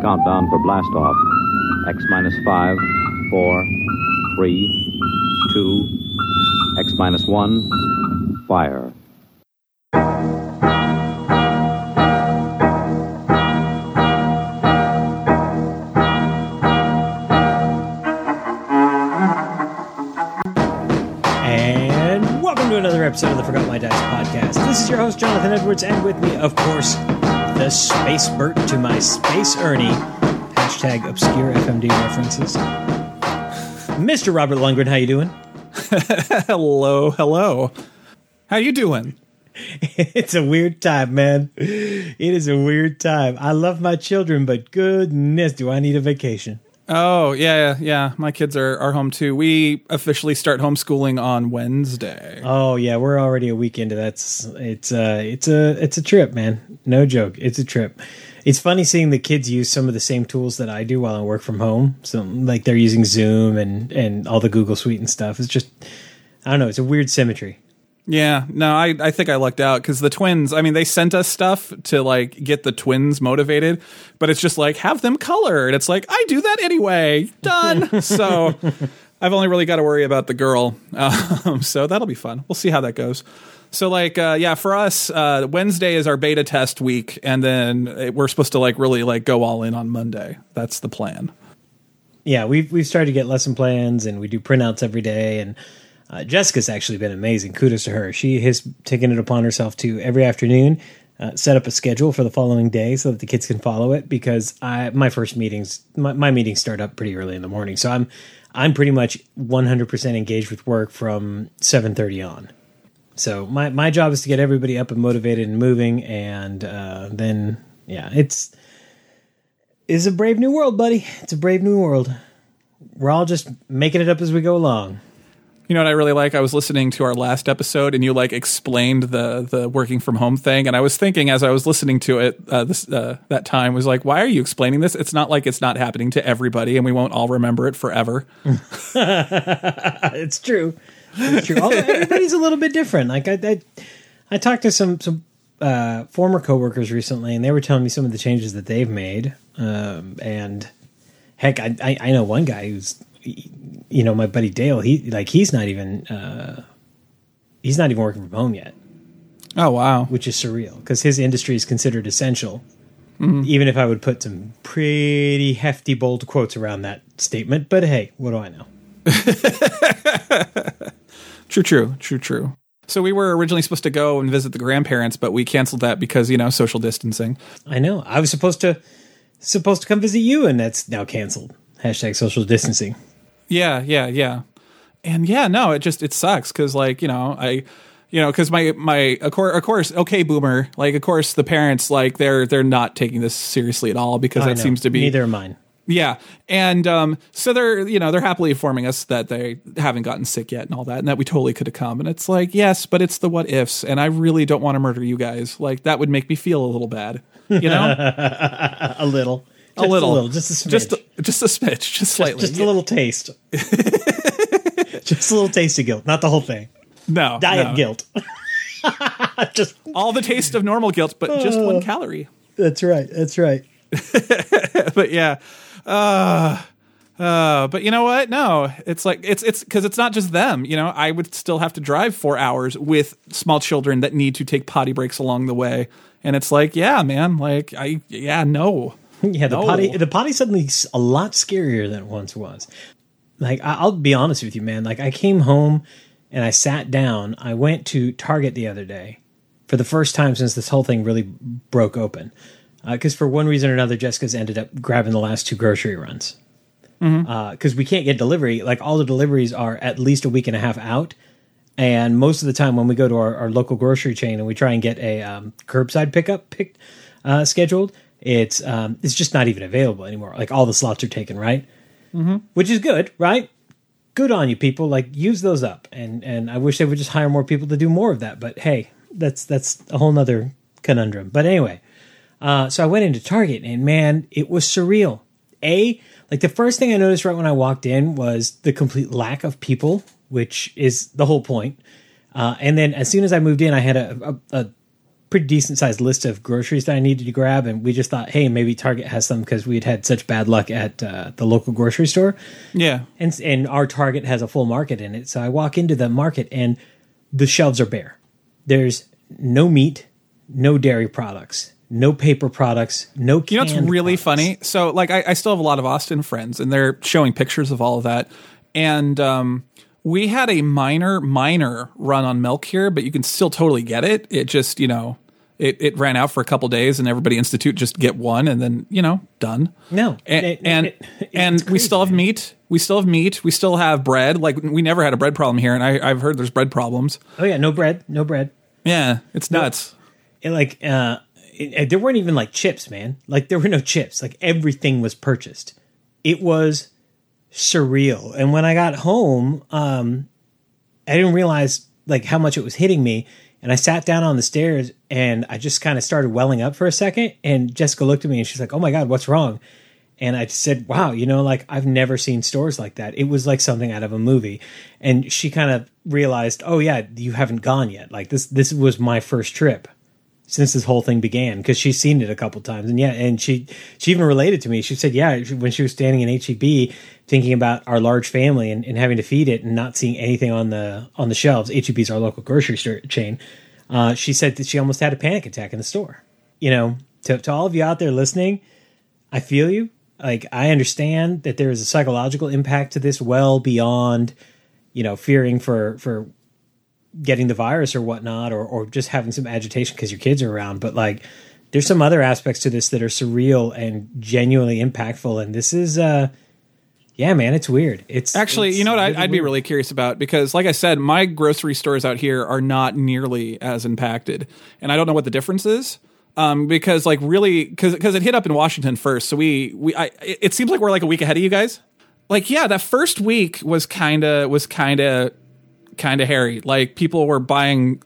Countdown for blast off. X minus five, four, three, two, X minus one, fire. Your host, Jonathan Edwards, and with me, of course, the Space Bert to my Space Ernie. Hashtag obscure FMD references. Mr. Robert Lundgren, how you doing? hello, hello. How you doing? it's a weird time, man. It is a weird time. I love my children, but goodness, do I need a vacation? Oh yeah, yeah. My kids are are home too. We officially start homeschooling on Wednesday. Oh yeah, we're already a week into that. It's it's uh it's a it's a trip, man. No joke. It's a trip. It's funny seeing the kids use some of the same tools that I do while I work from home. So like they're using Zoom and and all the Google Suite and stuff. It's just I don't know. It's a weird symmetry. Yeah, no, I, I think I lucked out because the twins, I mean, they sent us stuff to like get the twins motivated, but it's just like, have them color. And it's like, I do that anyway. Done. so I've only really got to worry about the girl. Um, so that'll be fun. We'll see how that goes. So, like, uh, yeah, for us, uh, Wednesday is our beta test week, and then it, we're supposed to like really like go all in on Monday. That's the plan. Yeah, we've we've started to get lesson plans, and we do printouts every day, and uh, Jessica's actually been amazing. Kudos to her. She has taken it upon herself to every afternoon uh, set up a schedule for the following day so that the kids can follow it. Because I my first meetings my, my meetings start up pretty early in the morning, so I'm I'm pretty much 100% engaged with work from 7:30 on. So my my job is to get everybody up and motivated and moving, and uh, then yeah, it's is a brave new world, buddy. It's a brave new world. We're all just making it up as we go along. You know what I really like? I was listening to our last episode, and you like explained the the working from home thing, and I was thinking as I was listening to it, uh, this uh, that time was like, why are you explaining this? It's not like it's not happening to everybody, and we won't all remember it forever. it's true. It's true. Everybody's a little bit different. Like I, I, I talked to some some uh, former coworkers recently, and they were telling me some of the changes that they've made. Um, and heck, I, I, I know one guy who's, you know, my buddy Dale. He like he's not even uh, he's not even working from home yet. Oh wow, which is surreal because his industry is considered essential. Mm-hmm. Even if I would put some pretty hefty bold quotes around that statement, but hey, what do I know? true, true, true, true. So we were originally supposed to go and visit the grandparents, but we canceled that because you know social distancing. I know. I was supposed to supposed to come visit you, and that's now canceled. Hashtag social distancing. Yeah, yeah, yeah, and yeah. No, it just it sucks because like you know I you know because my my of course, of course okay boomer like of course the parents like they're they're not taking this seriously at all because that seems to be neither of mine yeah, and um, so they're you know they're happily informing us that they haven't gotten sick yet and all that, and that we totally could have come. And it's like yes, but it's the what ifs, and I really don't want to murder you guys. Like that would make me feel a little bad, you know, a little, a little, a little, just a smidge. just a, just a smidge, just slightly, just, just a little taste, just a little taste of guilt, not the whole thing. No, diet no. guilt. just all the taste of normal guilt, but just one calorie. That's right. That's right. but yeah. Uh, uh, but you know what? No, it's like it's it's because it's not just them. You know, I would still have to drive four hours with small children that need to take potty breaks along the way, and it's like, yeah, man, like I, yeah, no, yeah, the no. potty, the potty suddenly a lot scarier than it once was. Like I'll be honest with you, man. Like I came home and I sat down. I went to Target the other day for the first time since this whole thing really broke open because uh, for one reason or another, Jessica's ended up grabbing the last two grocery runs because mm-hmm. uh, we can't get delivery. Like all the deliveries are at least a week and a half out, and most of the time when we go to our, our local grocery chain and we try and get a um, curbside pickup picked uh, scheduled, it's um, it's just not even available anymore. Like all the slots are taken, right? Mm-hmm. Which is good, right? Good on you, people. Like use those up, and and I wish they would just hire more people to do more of that. But hey, that's that's a whole nother conundrum. But anyway. Uh, so I went into Target and man, it was surreal. A, like the first thing I noticed right when I walked in was the complete lack of people, which is the whole point. Uh, and then as soon as I moved in, I had a, a, a pretty decent sized list of groceries that I needed to grab, and we just thought, hey, maybe Target has some because we'd had such bad luck at uh, the local grocery store, Yeah. and and our Target has a full market in it. So I walk into the market and the shelves are bare. There's no meat, no dairy products, no paper products, no. You know it's really products. funny? So, like, I, I still have a lot of Austin friends, and they're showing pictures of all of that. And um, we had a minor, minor run on milk here, but you can still totally get it. It just, you know, it, it ran out for a couple days, and everybody institute just get one, and then you know, done. No, and It- and, it- and we still have man. meat. We still have meat. We still have bread. Like we never had a bread problem here, and I, I've heard there's bread problems. Oh yeah, no bread, no bread. Yeah, it's nuts. it, like uh there weren't even like chips man like there were no chips like everything was purchased it was surreal and when i got home um i didn't realize like how much it was hitting me and i sat down on the stairs and i just kind of started welling up for a second and jessica looked at me and she's like oh my god what's wrong and I said, "Wow, you know, like I've never seen stores like that. It was like something out of a movie." And she kind of realized, "Oh yeah, you haven't gone yet. Like this this was my first trip since this whole thing began because she's seen it a couple times and yeah and she she even related to me she said yeah when she was standing in heb thinking about our large family and, and having to feed it and not seeing anything on the on the shelves heb's our local grocery store chain uh, she said that she almost had a panic attack in the store you know to, to all of you out there listening i feel you like i understand that there is a psychological impact to this well beyond you know fearing for for getting the virus or whatnot, or or just having some agitation because your kids are around. But like, there's some other aspects to this that are surreal and genuinely impactful. And this is, uh, yeah, man, it's weird. It's Actually, it's you know what? I'd, I'd be really curious about because, like I said, my grocery stores out here are not nearly as impacted, and I don't know what the difference is. Um, because like really, because because it hit up in Washington first, so we we I it it seems like we're like a week ahead of you guys. Like yeah, that first week was kind of was kind of kind of hairy. Like people were buying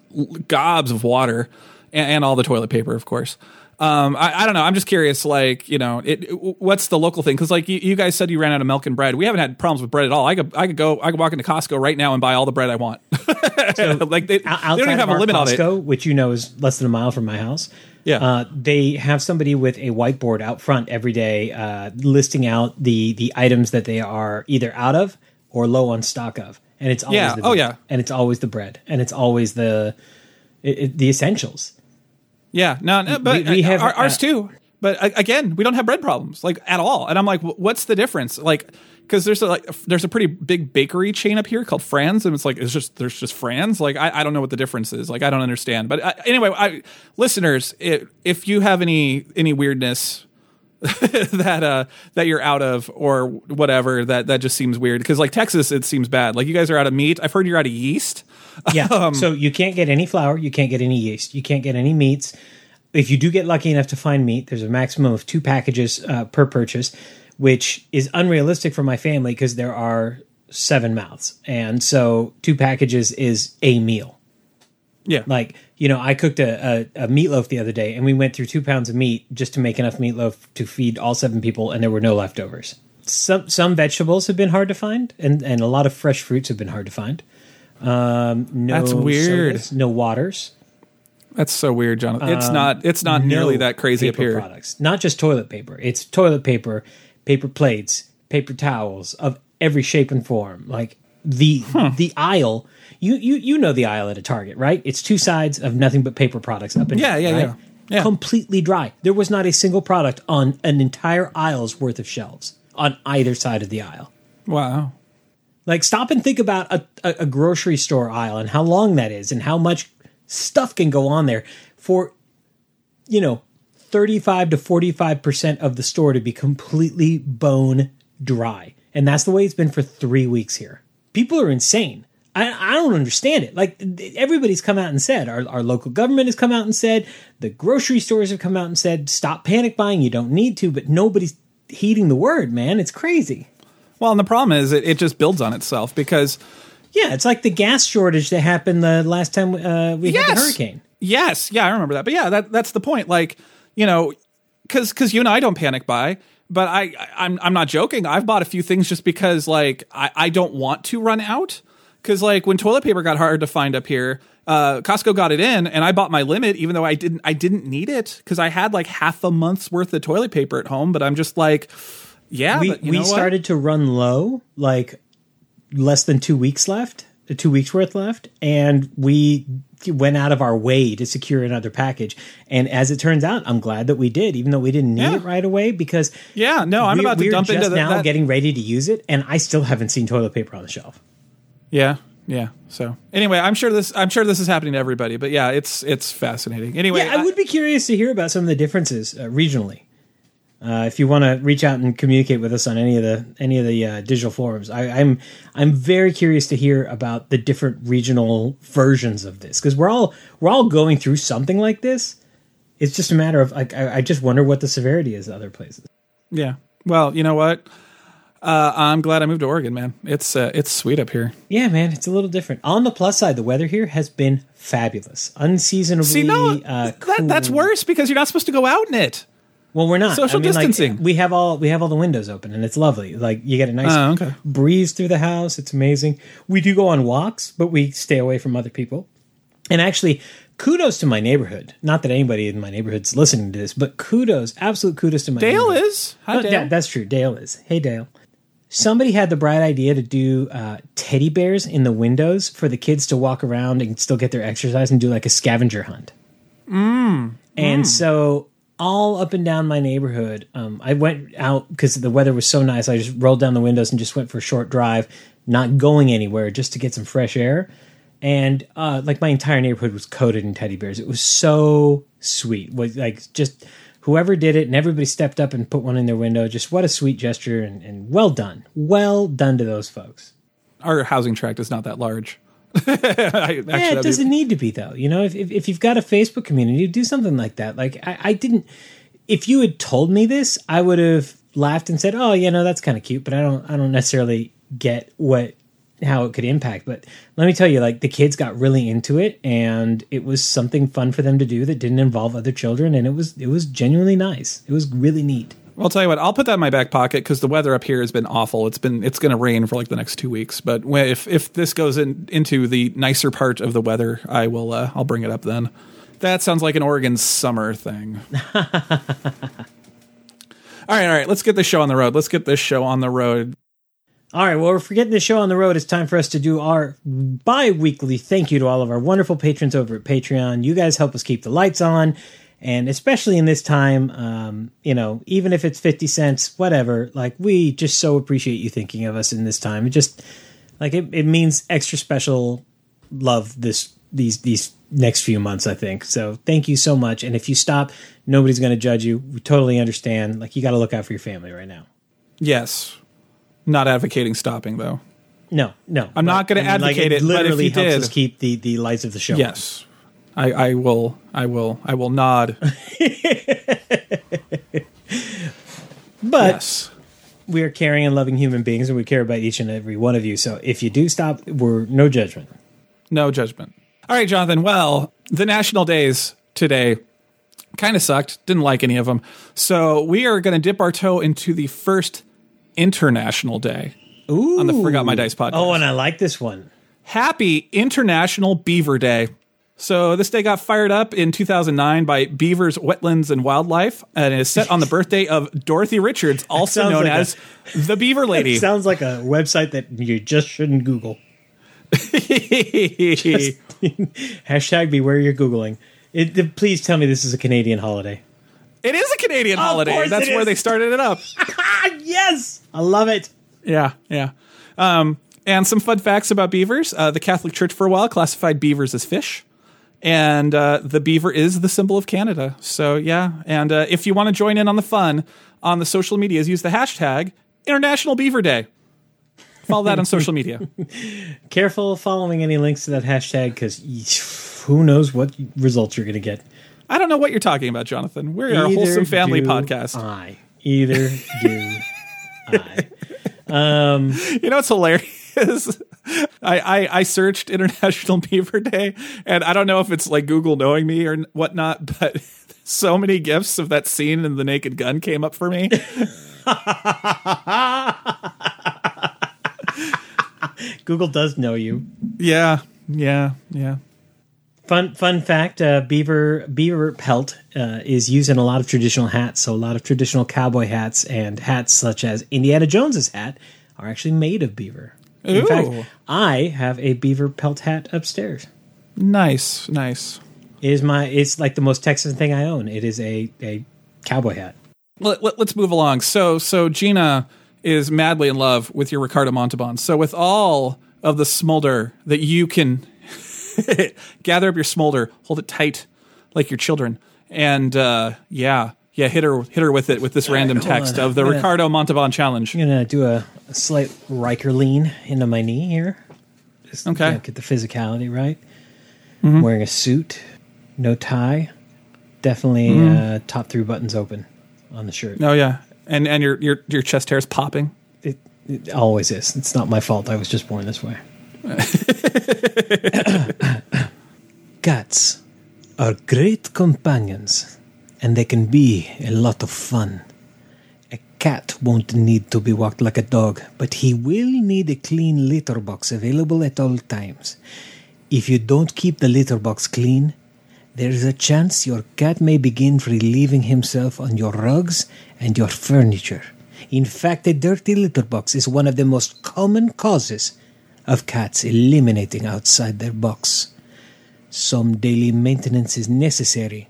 gobs of water and, and all the toilet paper, of course. Um, I, I don't know. I'm just curious. Like, you know, it, what's the local thing? Because like you, you guys said, you ran out of milk and bread. We haven't had problems with bread at all. I could, I could go, I could walk into Costco right now and buy all the bread I want. so like they, they don't even have a limit on it. Which you know is less than a mile from my house. Yeah. uh, they have somebody with a whiteboard out front every day, uh, listing out the the items that they are either out of or low on stock of, and it's always Yeah. the Oh, yeah. and it's always the bread, and it's always the it, it- the essentials. Yeah, no, no but we have, our, ours uh, too. But again, we don't have bread problems like at all. And I'm like, what's the difference? Like, because there's a like there's a pretty big bakery chain up here called Franz, and it's like it's just there's just Franz. Like, I, I don't know what the difference is. Like, I don't understand. But uh, anyway, I, listeners, i if you have any any weirdness that uh that you're out of or whatever that that just seems weird. Because like Texas it seems bad. Like you guys are out of meat. I've heard you're out of yeast. Yeah. Um, so you can't get any flour, you can't get any yeast, you can't get any meats. If you do get lucky enough to find meat, there's a maximum of two packages uh, per purchase, which is unrealistic for my family because there are seven mouths, and so two packages is a meal. yeah. Like you know, I cooked a, a, a meatloaf the other day, and we went through two pounds of meat just to make enough meatloaf to feed all seven people, and there were no leftovers. Some some vegetables have been hard to find, and and a lot of fresh fruits have been hard to find. Um, no That's weird. sodas, no waters. that's so weird John it's not it's not nearly that crazy up paper here Products, not just toilet paper. It's toilet paper, paper plates, paper towels of every shape and form. Like the the aisle. You you you know the aisle at a Target, right? It's two sides of nothing but paper products up and Yeah, down, yeah, right? yeah. Yeah. Completely dry. There was not a single product on an entire aisle's worth of shelves on either side of the aisle. wow Like, stop and think about a, a, a grocery store aisle and how long that is and how much stuff can go on there for, you know, 35 to 45% of the store to be completely bone dry. And that's the way it's been for three weeks here. People are insane. I, I don't understand it. Like, everybody's come out and said, our, our local government has come out and said, the grocery stores have come out and said, stop panic buying. You don't need to, but nobody's heeding the word, man. It's crazy. Well, and the problem is it, it just builds on itself because Yeah, it's like the gas shortage that happened the last time uh, we had the hurricane. yes, yeah, I remember that. But yeah, that that's the point. Like, you know, because because you and I don't panic buy, but I, I I'm I'm not joking. I've bought a few things just because like I I don't want to run out. Because like when toilet paper got hard to find up here, uh, Costco got it in, and I bought my limit, even though I didn't. I didn't need it because I had like half a month's worth of toilet paper at home. But I'm just like, yeah, we we know what? started to run low, like less than two weeks left, two weeks worth left, and we went out of our way to secure another package. And as it turns out, I'm glad that we did, even though we didn't need Yeah. it right away because Yeah, no, I'm about to dump just into the, now that. getting ready to use it, and I still haven't seen toilet paper on the shelf. Yeah, yeah. So anyway, I'm sure this. I'm sure this is happening to everybody. But yeah, it's it's fascinating. Anyway, Yeah, I would be curious to hear about some of the differences uh, regionally. Uh, if you want to reach out and communicate with us on any of the any of the uh, digital forums, I, I'm I'm very curious to hear about the different regional versions of this because we're all we're all going through something like this. It's just a matter of like I, I just wonder what the severity is other places. yeah. Well, you know what? Uh, I'm glad I moved to Oregon, man. It's uh, it's sweet up here. Yeah, man, it's a little different. On the plus side, the weather here has been fabulous, unseasonably. See, no, uh, that, that's worse because you're not supposed to go out in it. Well, we're not Social I mean, like, distancing. we have all we have all the windows open, and it's lovely. Like you get a nice Oh, okay. breeze through the house. It's amazing. We do go on walks, but we stay away from other people. And actually, kudos to my neighborhood. Not that anybody in my neighborhood's listening to this, but kudos, absolute kudos to my neighborhood Dale is. Hi, No, Dale. that- that's true. Dale is. Hey, Dale. Somebody had the bright idea to do uh, teddy bears in the windows for the kids to walk around and still get their exercise and do like a scavenger hunt. And so all up and down my neighborhood, um, I went out because the weather was so nice. I just rolled down the windows and just went for a short drive, not going anywhere, just to get some fresh air. And uh, like my entire neighborhood was coated in teddy bears. It was so sweet. Was like just whoever did it, and everybody stepped up and put one in their window. Just what a sweet gesture, and, and well done, well done to those folks. Our housing tract is not that large. I, Yeah, it doesn't need to be though. You know, if, if if you've got a Facebook community, do something like that. Like I, I didn't. If you had told me this, I would have laughed and said, "Oh, you know, that's kind of cute," but I don't. I don't necessarily get what how it could impact. But let me tell you, like the kids got really into it, and it was something fun for them to do that didn't involve other children, and it was it was genuinely nice. It was really neat. Well, I'll tell you what. I'll put that in my back pocket because the weather up here has been awful. It's been it's going to rain for like the next two weeks. But if if this goes in, into the nicer part of the weather, I will. Uh, I'll bring it up then. That sounds like an Oregon summer thing. all right, all right. Let's get this show on the road. Let's get this show on the road. All right, well, we're forgetting the show on the road. It's time for us to do our bi weekly thank you to all of our wonderful patrons over at Patreon. You guys help us keep the lights on. And especially in this time, um, you know, even if it's 50 cents, whatever, like we just so appreciate you thinking of us in this time. It just, like, it, it means extra special love this these these next few months i think so thank you so much and if you stop nobody's going to judge you we totally understand like you got to look out for your family right now Yes, not advocating stopping though. No, no. I'm not gonna advocate it, but if Literally helps did- us keep the, the lights of the show. Yes, I, I will. I will. I will nod. but yes. we are caring and loving human beings, and we care about each and every one of you. So if you do stop, we're no judgment. No judgment. All right, Jonathan. Well, the national days today kind of sucked. Didn't like any of them. So we are going to dip our toe into the first international day. Ooh, On the Forgot My Dice podcast. Oh, and I like this one. Happy International Beaver Day. So this day got fired up in 2009 by Beavers, Wetlands, and Wildlife, and is set on the birthday of Dorothy Richards, also known like a- as the Beaver Lady. It sounds like a website that you just shouldn't Google. Hashtag beware you're Googling. It, please tell me this is a Canadian holiday. It is a Canadian holiday. That's where is. they started it up. Yes! I love it. Yeah, yeah. Um, and some fun facts about beavers. Uh, the Catholic Church for a while classified beavers as fish. And uh, the beaver is the symbol of Canada. So, yeah. And uh, if you want to join in on the fun on the social medias, use the hashtag International Beaver Day. Follow that on social media. Careful following any links to that hashtag because who knows what results you're going to get. I don't know what you're talking about, Jonathan. We're a wholesome family podcast. I. Either do I. Um, You know what's hilarious? I, I I searched International Beaver Day, and I don't know if it's like Google knowing me or whatnot, but so many gifs of that scene in The Naked Gun came up for me. Google does know you. Yeah, yeah, yeah. Fun fun fact: uh, beaver beaver pelt uh, is used in a lot of traditional hats. So a lot of traditional cowboy hats and hats such as Indiana Jones's hat are actually made of beaver. In fact, I have a beaver pelt hat upstairs. Nice, nice. It is my it's like the most Texan thing I own. It is a a cowboy hat. Let, let, us move along. So, so Gina is madly in love with your Ricardo Montalban. So, with all of the smolder that you can gather up your smolder, hold it tight like your children, and uh, yeah, yeah, hit her, hit her with it with this random hold text on. of the gonna- Ricardo Montalban challenge. I'm gonna do a, a slight Riker lean into my knee here. Just Okay. Mm-hmm. get the physicality right. Wearing a suit, no tie, definitely Mm-hmm. uh, top three buttons open on the shirt. Oh yeah, and and your your your chest hair is popping. It, it always is. It's not my fault. I was just born this way. Cats are great companions, and they can be a lot of fun. A cat won't need to be walked like a dog, but he will need a clean litter box available at all times. If you don't keep the litter box clean, there is a chance your cat may begin relieving himself on your rugs and your furniture. In fact, a dirty litter box is one of the most common causes of cats eliminating outside their box. Some daily maintenance is necessary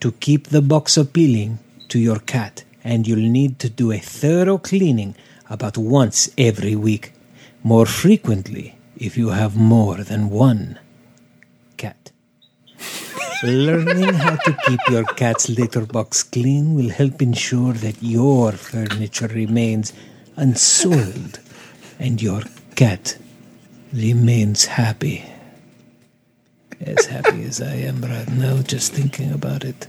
to keep the box appealing to your cat, and you'll need to do a thorough cleaning about once every week. More frequently if you have more than one cat. Learning how to keep your cat's litter box clean will help ensure that your furniture remains unsoiled and your cat remains happy. As happy as I am right now, just thinking about it.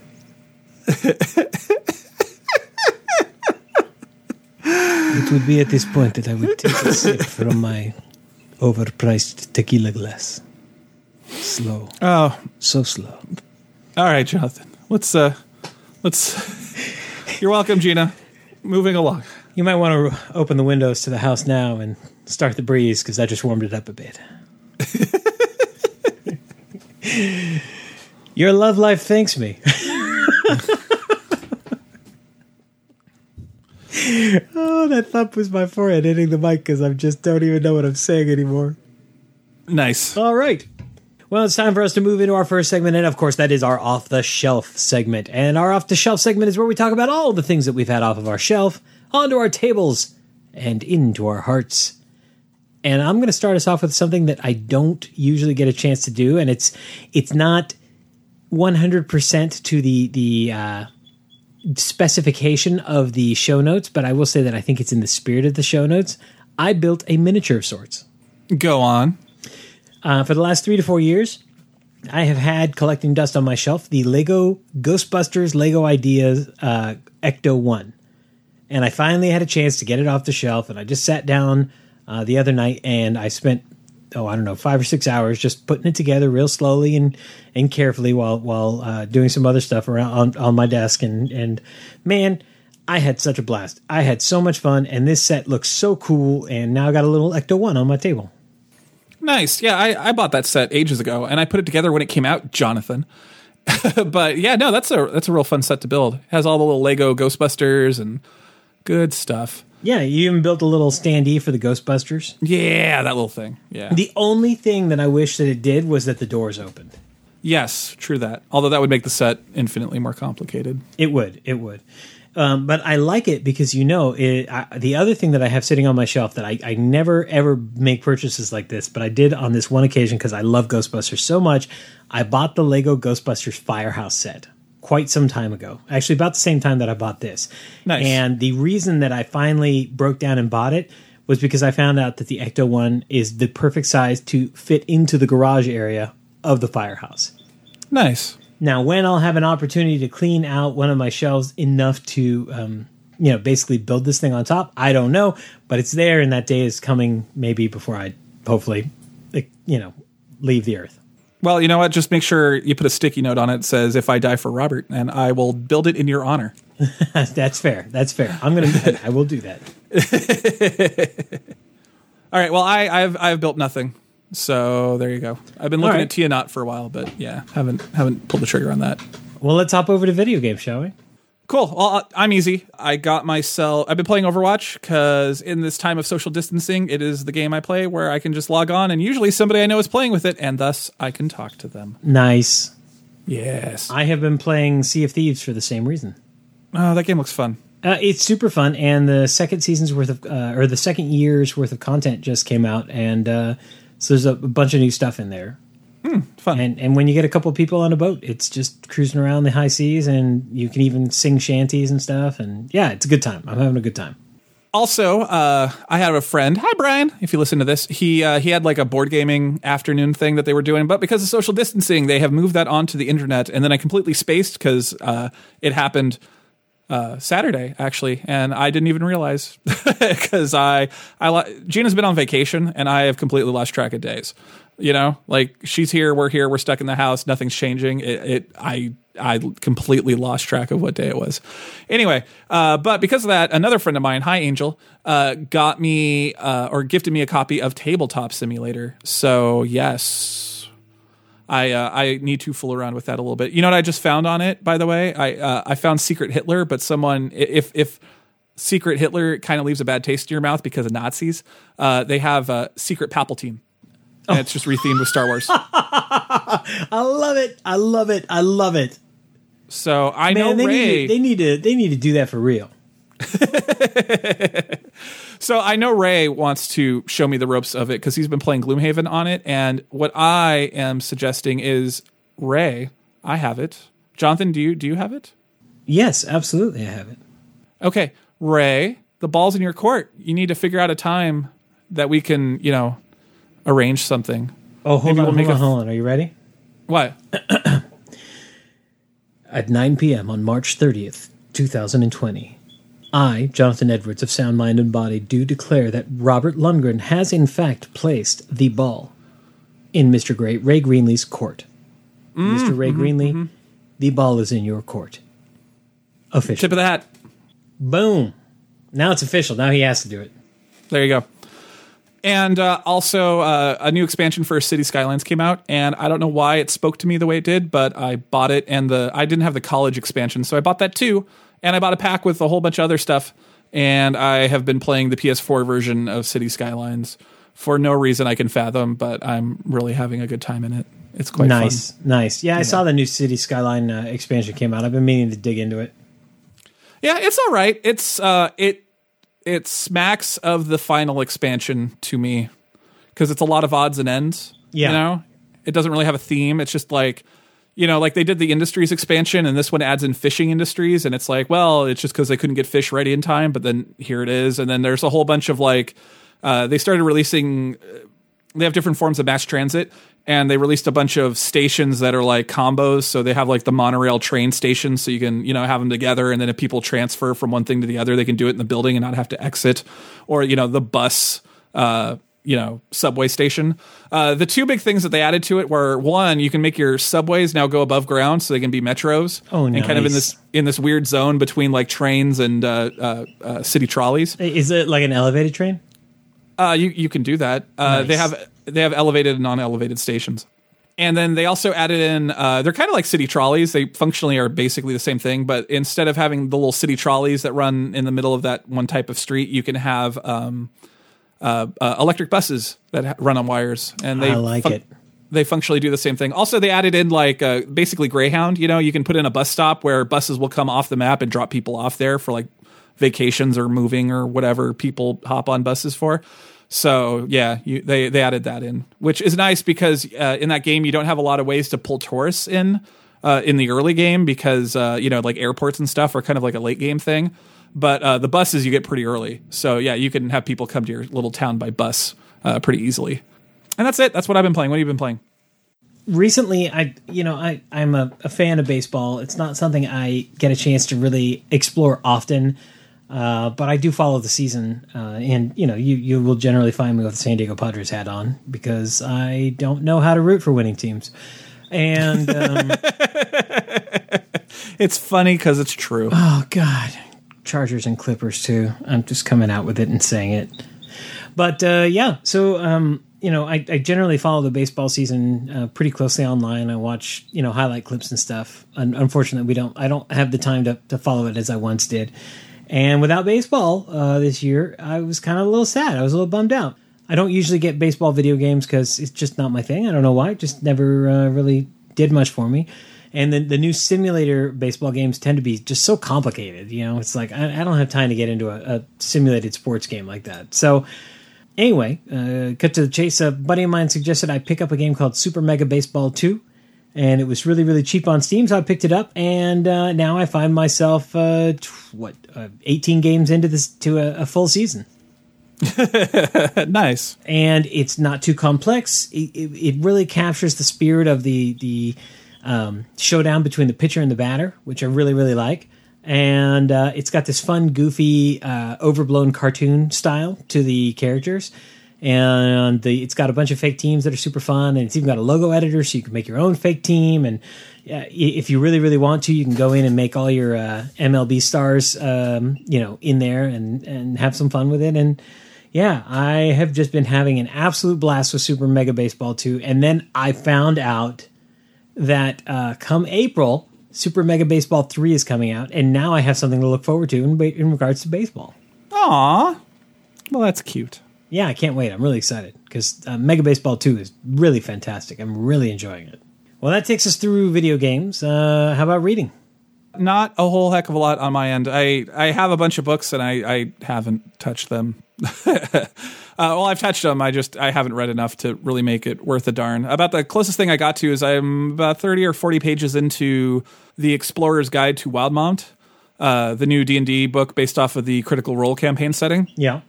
it would be at this point that I would take a sip from my overpriced tequila glass. Slow, Oh, so slow. all right, Jonathan. Let's uh, let's. You're welcome, Gina. Moving along. You might want to open the windows to the house now and start the breeze because I just warmed it up a bit. Your love life thanks me. oh, that thump was my forehead hitting the mic because I just don't even know what I'm saying anymore. Nice. All right. Well, it's time for us to move into our first segment. And of course, that is our off the shelf segment. And our off the shelf segment is where we talk about all the things that we've had off of our shelf, onto our tables, and into our hearts. And I'm going to start us off with something that I don't usually get a chance to do. And it's, it's not 100% to the, the, uh, specification of the show notes, but I will say that I think it's in the spirit of the show notes. I built a miniature of sorts. Go on. Uh, for the last three to four years, I have had collecting dust on my shelf the Lego Ghostbusters Lego Ideas uh, Ecto 1. And I finally had a chance to get it off the shelf. And I just sat down uh, the other night and I spent, oh, I don't know, five or six hours just putting it together real slowly and, and carefully while, while uh, doing some other stuff around on, on my desk. And, and man, I had such a blast. I had so much fun. And this set looks so cool. And now I got a little Ecto 1 on my table. Nice. Yeah, I, I bought that set ages ago, and I put it together when it came out, Jonathan. but yeah, no, that's a that's a real fun set to build. It has all the little Lego Ghostbusters and good stuff. Yeah, you even built a little standee for the Ghostbusters. Yeah, that little thing. Yeah. The only thing that I wish that it did was that the doors opened. yes, true that. Although that would make the set infinitely more complicated. It would, it would. Um, but I like it because you know it, I, the other thing that I have sitting on my shelf that I, I never ever make purchases like this, but I did on this one occasion because I love Ghostbusters so much. I bought the Lego Ghostbusters Firehouse set quite some time ago, actually about the same time that I bought this. Nice. And the reason that I finally broke down and bought it was because I found out that the Ecto one is the perfect size to fit into the garage area of the firehouse. Nice. Now, when I'll have an opportunity to clean out one of my shelves enough to, um, you know, basically build this thing on top, I don't know, but it's there, and that day is coming maybe before I hopefully, you know, leave the earth. Well, you know what? Just make sure you put a sticky note on it that says "If I die for Robert," and I will build it in your honor. That's fair. That's fair. I'm gonna. I will do that. All right. Well, I, I've I've built nothing. So there you go. I've been looking right. at Tia Not for a while, but yeah, haven't haven't pulled the trigger on that. Well, let's hop over to video games, shall we? Cool. Well, uh, I'm easy. I got myself. I've been playing Overwatch because in this time of social distancing, it is the game I play where I can just log on and usually somebody I know is playing with it, and thus I can talk to them. Nice. Yes. I have been playing Sea of Thieves for the same reason. Oh, that game looks fun. Uh, it's super fun, and the second season's worth of, uh, or the second year's worth of content just came out, and uh, so there's a bunch of new stuff in there. Fun. And and when you get a couple people on a boat, it's just cruising around the high seas, and you can even sing shanties and stuff. And yeah, it's a good time. I'm having a good time. also, uh, I have a friend. Hi, Brian. If you listen to this, he uh, he had like a board gaming afternoon thing that they were doing, but because of social distancing, they have moved that onto the internet, and then I completely spaced because uh, it happened uh, Saturday actually, and I didn't even realize because I I Gina's been on vacation, and I have completely lost track of days. You know, like she's here, we're here, we're stuck in the house, nothing's changing. It, it I I completely lost track of what day it was. Anyway, uh, but because of that, another friend of mine, Hi Angel, uh, got me uh, or gifted me a copy of Tabletop Simulator. So yes, I uh, I need to fool around with that a little bit. You know what I just found on it, by the way? I uh, I found Secret Hitler, but someone if if Secret Hitler kind of leaves a bad taste in your mouth because of Nazis, uh, they have uh, Secret Palpatine. And it's just rethemed with Star Wars. I love it. I love it. I love it. So I Man, know they Ray. need, to, they need to they need to do that for real. So I know Ray wants to show me the ropes of it because he's been playing Gloomhaven on it. And what I am suggesting is Ray, I have it. Jonathan, do you do you have it? Yes, absolutely, I have it. Okay, Ray, the ball's in your court. You need to figure out a time that we can, you know, arrange something. Oh, hold Maybe on, we'll hold make on, a- hold on. Are you ready? What? At 9 p.m. on March 30th, 2020, I, Jonathan Edwards of Sound Mind and Body, do declare that Robert Lundgren has in fact placed the ball in Mr. Gray, Ray Greenlee's court. Mm, Mr. Ray mm-hmm, Greenlee, mm-hmm. the ball is in your court. Official. Tip of the hat. Boom. Now it's official. Now he has to do it. There you go. And uh, also, uh, a new expansion for City Skylines came out, and I don't know why it spoke to me the way it did, but I bought it, and the I didn't have the college expansion, so I bought that too, and I bought a pack with a whole bunch of other stuff, and I have been playing the PS4 version of City Skylines for no reason I can fathom, but I'm really having a good time in it. It's quite nice. fun. Nice. Yeah, I saw the new City Skyline uh, expansion came out. I've been meaning to dig into it. Yeah, it's all right. It's uh, it it smacks of the final expansion to me because it's a lot of odds and ends. Yeah. you know, it doesn't really have a theme. It's just like you know, like they did the industries expansion, and this one adds in fishing industries, and it's like, well, it's just because they couldn't get fish ready in time, but then here it is, and then there's a whole bunch of like uh, they started releasing they have different forms of mass transit and they released a bunch of stations that are like combos. So they have like the monorail train station, so you can you know have them together and then if people transfer from one thing to the other they can do it in the building and not have to exit. Or you know the bus uh you know subway station. Uh the two big things that they added to it were one you can make your subways now go above ground so they can be metros. Oh, and kind of in this in this weird zone between like trains and uh, uh, uh city trolleys. Is it like an elevated train? uh, you you can do that. Uh, They have they have elevated and non-elevated stations, and then they also added in. Uh, they're kind of like city trolleys. They functionally are basically the same thing, but instead of having the little city trolleys that run in the middle of that one type of street, you can have um, uh, uh, electric buses that ha- run on wires, and they I like it. They functionally do the same thing. Also, they added in like uh, basically Greyhound. You know, you can put in a bus stop where buses will come off the map and drop people off there for like vacations or moving or whatever people hop on buses for. So yeah, you, they they added that in, which is nice because uh, in that game you don't have a lot of ways to pull tourists in uh, in the early game because uh, you know like airports and stuff are kind of like a late game thing. But uh, the buses you get pretty early, so yeah, you can have people come to your little town by bus uh, pretty easily. And that's it. That's what I've been playing. What have you been playing? recently i you know i i'm a, a fan of baseball it's not something i get a chance to really explore often uh, but i do follow the season uh, and you know you you will generally find me with a san diego padres hat on because i don't know how to root for winning teams and um, It's funny because it's true. oh god chargers and clippers too i'm just coming out with it and saying it but uh, yeah, so um, you know, I, I, generally follow the baseball season uh, pretty closely online. I watch you know highlight clips and stuff. Un- unfortunately, we don't. I don't have the time to, to follow it as I once did. And without baseball uh, this year, I was kind of a little sad. I was a little bummed out. I don't usually get baseball video games because it's just not my thing. I don't know why. It just never uh, really did much for me. And then the new simulator baseball games tend to be just so complicated. You know, it's like I, I don't have time to get into a, a, simulated sports game like that. So anyway, uh, cut to the chase. A buddy of mine suggested I pick up a game called Super Mega Baseball 2 and it was really really cheap on Steam, so I picked it up, and uh, now I find myself uh, what uh, 18 games into this to a, a full season. nice, and it's not too complex. It, it, it, really captures the spirit of the the um, showdown between the pitcher and the batter, which I really really like. And uh, it's got this fun, goofy, uh, overblown cartoon style to the characters and the, it's got a bunch of fake teams that are super fun, and it's even got a logo editor, so you can make your own fake team. And uh, if you really, really want to, you can go in and make all your uh, MLB stars, um, you know, in there and and have some fun with it. And yeah, I have just been having an absolute blast with Super Mega Baseball 2. And then I found out that uh, come April, Super Mega Baseball 3 is coming out, and now I have something to look forward to in, in regards to baseball. Aw, well, that's cute yeah, I can't wait. I'm really excited because uh, Mega Baseball 2 is really fantastic. I'm really enjoying it. Well, that takes us through video games. Uh, how about reading? Not a whole heck of a lot on my end. I, I have a bunch of books and I, I haven't touched them. uh, well, I've touched them. I just I haven't read enough to really make it worth a darn. About the closest thing I got to is I'm about thirty or forty pages into the Explorer's Guide to Wildemount, uh, the new D and D book based off of the Critical Role campaign setting. Yeah,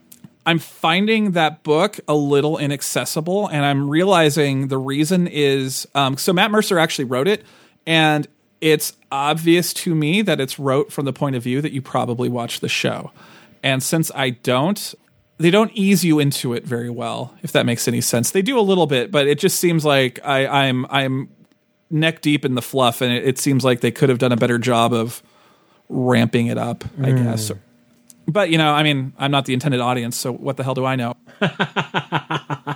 I'm finding that book a little inaccessible, and I'm realizing the reason is um, so Matt Mercer actually wrote it, and it's obvious to me that it's wrote from the point of view that you probably watch the show. And since I don't, they don't ease you into it very well, if that makes any sense. They do a little bit, but it just seems like I, I'm I'm neck deep in the fluff, and it, it seems like they could have done a better job of ramping it up, I mm. guess, but you know, I mean, I'm not the intended audience, so what the hell do I know?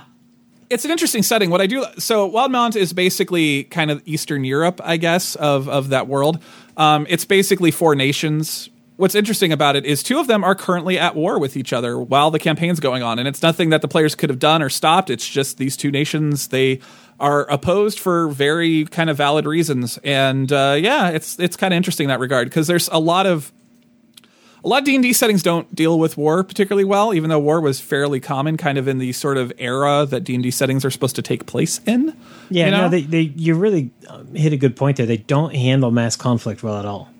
it's an interesting setting. What I do so Wildemount is basically kind of Eastern Europe, I guess, of of that world. Um, it's basically four nations. What's interesting about it is two of them are currently at war with each other while the campaign's going on, and it's nothing that the players could have done or stopped. It's just these two nations they are opposed for very kind of valid reasons, and uh, yeah, it's it's kind of interesting in that regard because there's a lot of a lot of D&D settings don't deal with war particularly well, even though war was fairly common kind of in the sort of era that D&D settings are supposed to take place in. Yeah, you know? no, they, they, you really um, hit a good point there. They don't handle mass conflict well at all.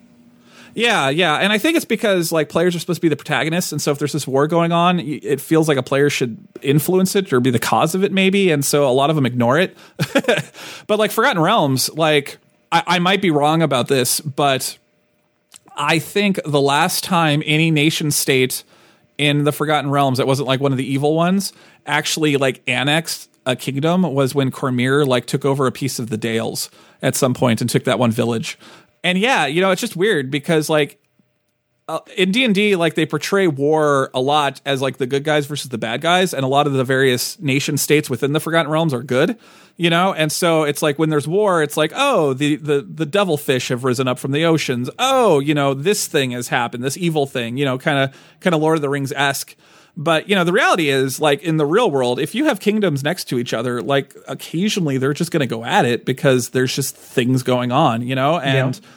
Yeah, yeah, and I think it's because like players are supposed to be the protagonists, and so if there's this war going on, it feels like a player should influence it or be the cause of it, maybe, and so a lot of them ignore it. but like Forgotten Realms, like I, I might be wrong about this, but I think the last time any nation state in the Forgotten Realms that wasn't like one of the evil ones actually like annexed a kingdom was when Cormyr like took over a piece of the Dales at some point and took that one village. And yeah, you know, it's just weird because like uh, in D&D like they portray war a lot as like the good guys versus the bad guys and a lot of the various nation states within the Forgotten Realms are good you know? And so it's like when there's war it's like oh the the the devilfish have risen up from the oceans. Oh you know this thing has happened this evil thing you know kind of kind of lord of the rings esque but you know the reality is like in the real world if you have kingdoms next to each other like occasionally they're just going to go at it because there's just things going on you know? And yeah.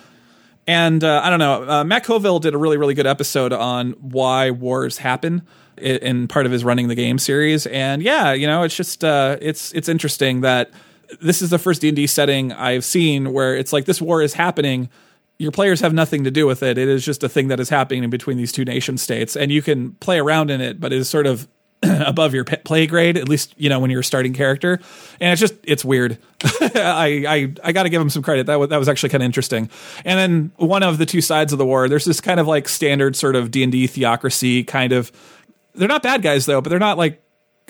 And uh, i don't know uh, matt colville did a really really good episode on why wars happen in part of his running the game series. And yeah, you know, it's just uh, it's it's interesting that this is the first D and D setting I've seen where it's like this war is happening. Your players have nothing to do with it. It is just a thing that is happening in between these two nation states, and you can play around in it, but it is sort of above your play grade, at least you know when you're a starting character, and it's just it's weird. I I, I got to give him some credit. That was that was actually kind of interesting. And then one of the two sides of the war, there's this kind of like standard sort of D and D theocracy kind of they're not bad guys though, but they're not like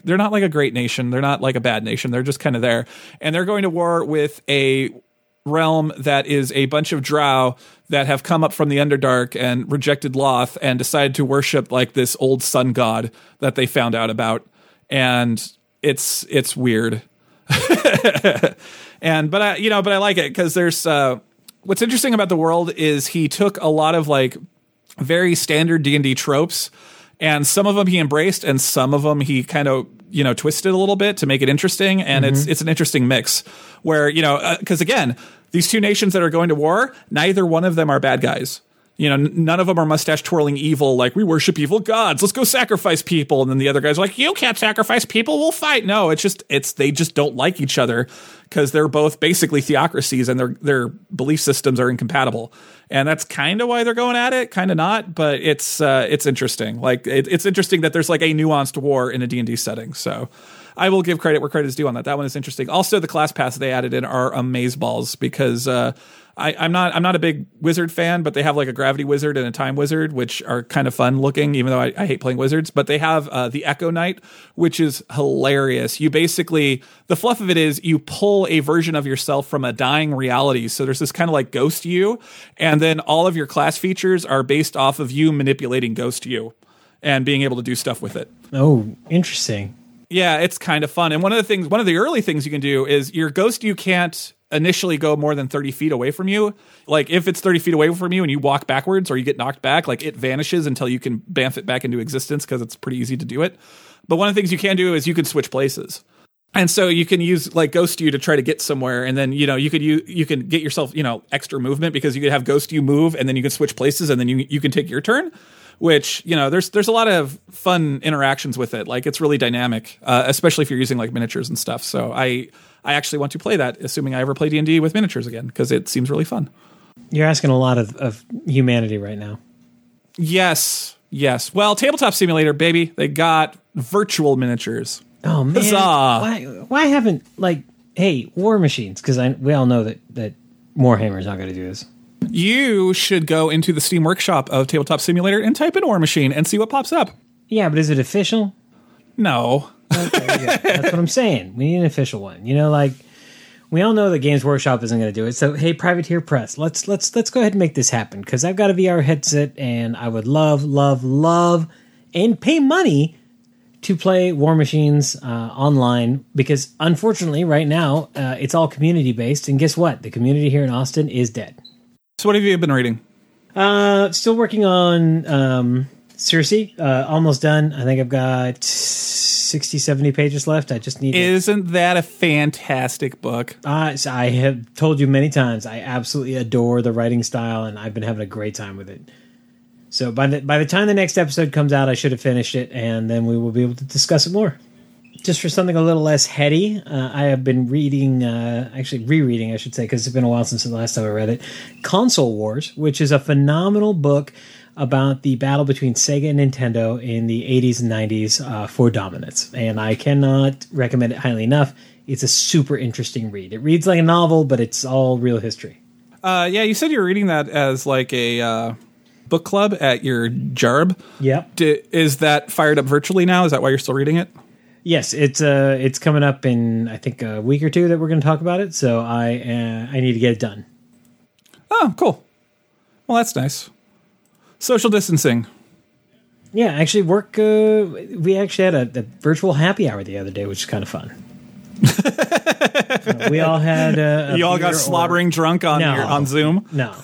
they're not like a great nation. They're not like a bad nation. They're just kind of there. And they're going to war with a realm that is a bunch of drow that have come up from the Underdark and rejected Lolth and decided to worship like this old sun god that they found out about, and it's it's weird. and but I you know but I like it because there's uh, what's interesting about the world is he took a lot of like very standard D and D tropes, and some of them he embraced, and some of them he kind of you know twisted a little bit to make it interesting, and it's it's an interesting mix where you know because again these two nations that are going to war, neither one of them are bad guys. You know, none of them are mustache twirling evil, like we worship evil gods. Let's go sacrifice people. And then the other guys are like, you can't sacrifice people. We'll fight. No, it's just it's they just don't like each other because they're both basically theocracies and their their belief systems are incompatible. And that's kind of why they're going at it, kind of not, but it's uh, it's interesting. Like it, it's interesting that there's like a nuanced war in a D and D setting. So. I will give credit where credit is due on that. That one is interesting. Also, the class pass they added in are amaze balls because uh, I, I'm not I'm not a big wizard fan, but they have like a gravity wizard and a time wizard, which are kind of fun looking. Even though I, I hate playing wizards, but they have uh, the Echo Knight, which is hilarious. You basically the fluff of it is you pull a version of yourself from a dying reality. So there's this kind of like ghost you, and then all of your class features are based off of you manipulating ghost you and being able to do stuff with it. Oh, interesting. Yeah, it's kind of fun. And one of the things, one of the early things you can do is your ghost you can't initially go more than 30 feet away from you. Like if it's 30 feet away from you and you walk backwards or you get knocked back, like it vanishes until you can bamf it back into existence because it's pretty easy to do it. But one of the things you can do is you can switch places. And so you can use like ghost you to try to get somewhere, and then you know you could you you can get yourself you know extra movement because you could have ghost you move, and then you can switch places, and then you you can take your turn which you know there's there's a lot of fun interactions with it like it's really dynamic uh, especially if you're using like miniatures and stuff so i i actually want to play that assuming i ever play d&d with miniatures again because it seems really fun You're asking a lot of, of humanity right now. yes yes well tabletop simulator baby they got virtual miniatures Oh man, Huzzah. why why haven't like hey war machines? Because I we all know that that Warhammer's not going to do this. You should go into the steam workshop of tabletop simulator and type in war machine and see what pops up Yeah, but is it official? no Okay, yeah, that's what I'm saying. We need an official one. You know, like we all know that Games Workshop isn't going to do it. So hey, Privateer Press, let's let's let's go ahead and make this happen because I've got a VR headset and I would love, love, love, and pay money to play War Machines uh, online because unfortunately, right now uh, it's all community based. And guess what? The community here in Austin is dead. So what have you been reading Uh, still working on um, Circe. Uh, almost done. I think I've got 60, 70 pages left. I just need. isn't that a fantastic book Uh, so I have told you many times. I absolutely adore the writing style, and I've been having a great time with it. So by the by the time the next episode comes out, I should have finished it, and then we will be able to discuss it more. Just for something a little less heady, uh, I have been reading, uh, actually rereading, I should say, because it's been a while since the last time I read it. Console Wars, which is a phenomenal book about the battle between Sega and Nintendo in the 80s and 90s uh, for dominance, and I cannot recommend it highly enough. It's a super interesting read. It reads like a novel, but it's all real history. Uh, yeah, you said you were reading that as like a uh, book club at your jarb. Yep. D- is that fired up virtually now? Is that why you're still reading it? Yes, it's uh it's coming up in I think a week or two that we're going to talk about it. So I uh, I need to get it done. Oh, cool. Well, that's nice. Social distancing. Yeah, actually, work. Uh, we actually had a, a virtual happy hour the other day, which is kind of fun. We all had. Uh, a You all got or- slobbering drunk on No. your, on Zoom. No.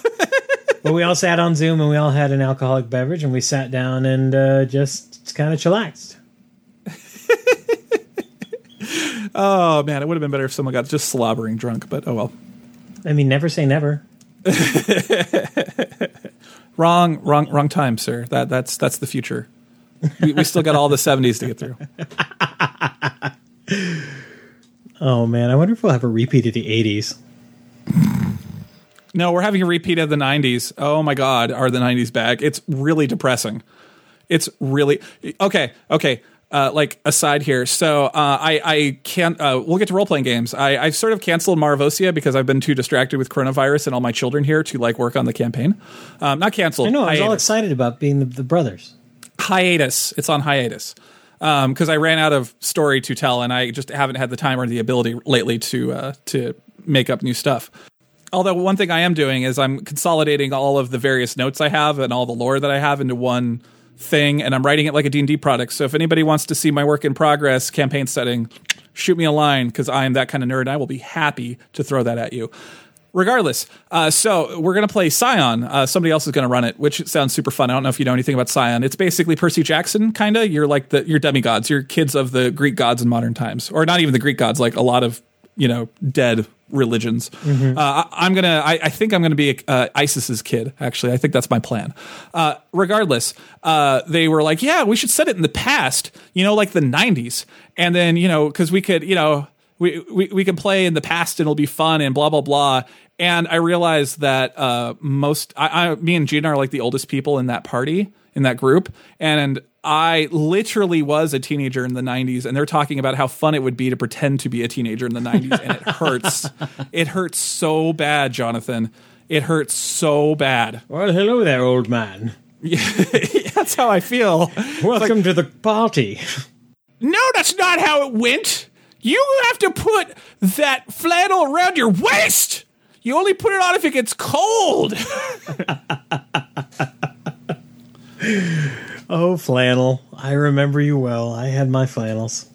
but we all sat on Zoom and we all had an alcoholic beverage and we sat down and uh, just kind of chillaxed. Oh man, it would have been better if someone got just slobbering drunk. But oh well. I mean, never say never. Wrong, wrong, wrong time, sir. That that's that's the future. We, we still got all the '70s to get through. Oh man, I wonder if we'll have a repeat of the '80s. No, we're having a repeat of the 90s. Oh my God, are the 90s back? It's really depressing. It's really okay. Okay. Uh, like aside here, so uh, I I can't. Uh, we'll get to role playing games. I I've sort of canceled Marvosia because I've been too distracted with coronavirus and all my children here to like work on the campaign. Um, not canceled. I know. I was all excited about being the, the brothers. hiatus. It's on hiatus because I ran out of story to tell, and I just haven't had the time or the ability lately to uh, to make up new stuff. Although one thing I am doing is I'm consolidating all of the various notes I have and all the lore that I have into one thing, and I'm writing it like a D&D product. So if anybody wants to see my work in progress campaign setting, shoot me a line because I am that kind of nerd. And I will be happy to throw that at you. Regardless, uh, so we're gonna play Scion. Uh, somebody else is gonna run it, which sounds super fun. I don't know if you know anything about Scion. It's basically Percy Jackson, kind of. You're like the you're demigods. You're kids of the Greek gods in modern times, or not even the Greek gods. Like a lot of you know dead religions. Uh, I, am gonna. I, I think I'm gonna be uh, Isis's kid. Actually, I think that's my plan. Uh, regardless, uh, they were like, "Yeah, we should set it in the past. You know, like the '90s." And then you know, because we could, you know, we, we we can play in the past and it'll be fun and blah blah blah. And I realized that uh, most, I, I, me and Gina are like the oldest people in that party in that group, and I literally was a teenager in the 90s, and they're talking about how fun it would be to pretend to be a teenager in the 90s, and it hurts. it hurts so bad, Jonathan. It hurts so bad. Well, hello there, old man. That's how I feel. Welcome to the party. No, that's not how it went. You have to put that flannel around your waist. You only put it on if it gets cold. Oh, flannel. I remember you well. I had my flannels.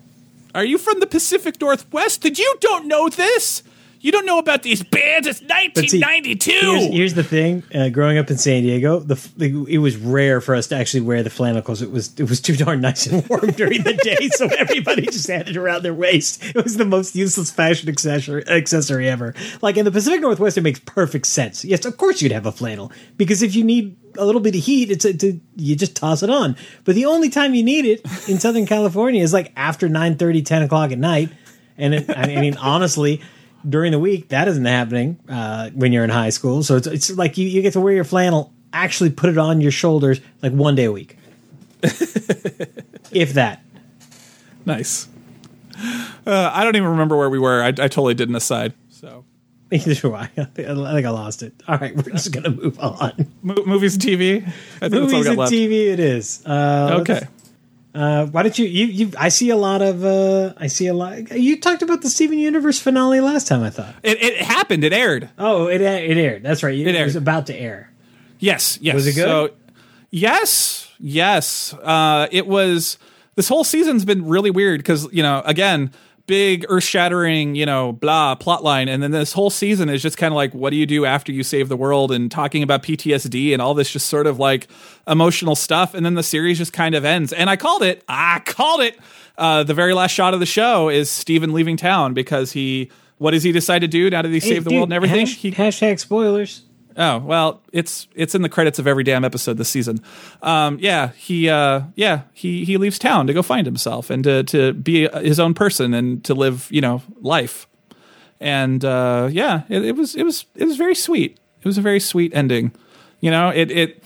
Are you from the Pacific Northwest? Did you don't know this? You don't know about these bands. It's But see, 1992. Here's, here's the thing: uh, growing up in San Diego, the, the it was rare for us to actually wear the flannel because it was it was too darn nice and warm during the day. So everybody just had it around their waist. It was the most useless fashion accessory, accessory ever. Like in the Pacific Northwest, it makes perfect sense. Yes, of course you'd have a flannel because if you need a little bit of heat, it's a, to, you just toss it on. But the only time you need it in Southern California is like after 9, 10 o'clock at night. And it, I mean, honestly, during the week, that isn't happening uh, when you're in high school. So it's, it's like you, you get to wear your flannel, actually put it on your shoulders like one day a week. if that. Nice. Uh, I don't even remember where we were. I, I totally did an aside. So Neither do I. I think I lost it. All right, we're just gonna move on. Mo- movies and TV. I think that's all Movies got and left. TV. It is. Uh, Okay. Uh, why don't you, you? You. I see a lot of. Uh, I see a lot. You talked about the Steven Universe finale last time. I thought. It, it happened. It aired. Oh, it it aired. That's right. It, It was about to air. Yes, yes. Was it good? So, yes, yes. Uh, it was. This whole season's been really weird because you know, again, big earth-shattering, you know, blah plotline, and then this whole season is just kind of like, what do you do after you save the world, and talking about PTSD and all this just sort of like emotional stuff, and then the series just kind of ends. And I called it. I called it. Uh, the very last shot of the show is Steven leaving town because he. What does he decide to do now that he saved the Hey, world and everything? hash- he, hashtag spoilers. Oh well, it's it's in the credits of every damn episode this season. Um, yeah, he uh, yeah he he leaves town to go find himself and to to be his own person and to live you know life. And uh, yeah, it, it was it was it was very sweet. It was a very sweet ending. You know, it it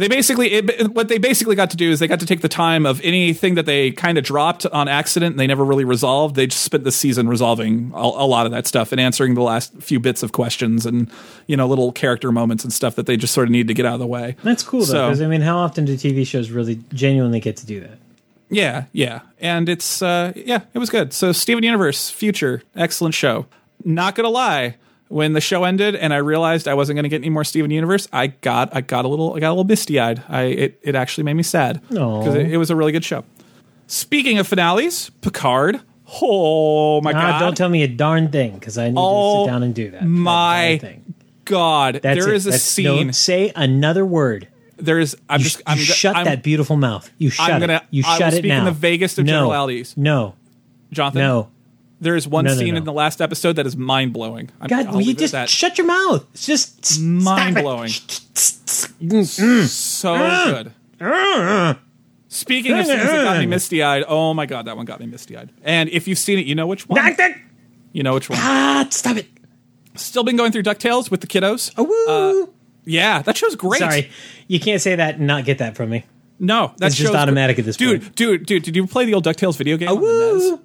they basically it, what they basically got to do is they got to take the time of anything that they kind of dropped on accident and they never really resolved. They just spent the season resolving a, a lot of that stuff and answering the last few bits of questions and you know little character moments and stuff that they just sort of need to get out of the way. That's cool though, So- because I mean, how often do TV shows really genuinely get to do that? yeah yeah. And it's uh yeah it was good. So steven universe future excellent show. Not gonna lie when the show ended and I realized I wasn't going to get any more Steven Universe, I got I got a little I got a little misty eyed. I it, it actually made me sad because it, it was a really good show. Speaking of finales, Picard. Oh my Ah, god! don't tell me a darn thing because I need Oh, to sit down and do that. my. God, That's there it. is a That's- scene. Say another word. There is. I'm You, just. I'm you shut I'm- that beautiful mouth. You shut I'm gonna- You I will shut it speak in now. the vaguest of no, generalities. No, Jonathan. no. There is one No, no, scene no. in the last episode that is mind blowing. God, will you just shut your mouth? It's just. Mind-blowing. so good. Speaking of scenes that got me misty eyed, oh my god, that one got me misty eyed. And if you've seen it, you know which one. You know which one. Ah, stop it. Still been going through Ducktales with the kiddos. Oh, woo. Yeah, that show's great. Sorry, you can't say that and not get that from me. No, that's just automatic at this dude, point. Dude, dude, dude, did you play the old Ducktales video game on the Woo.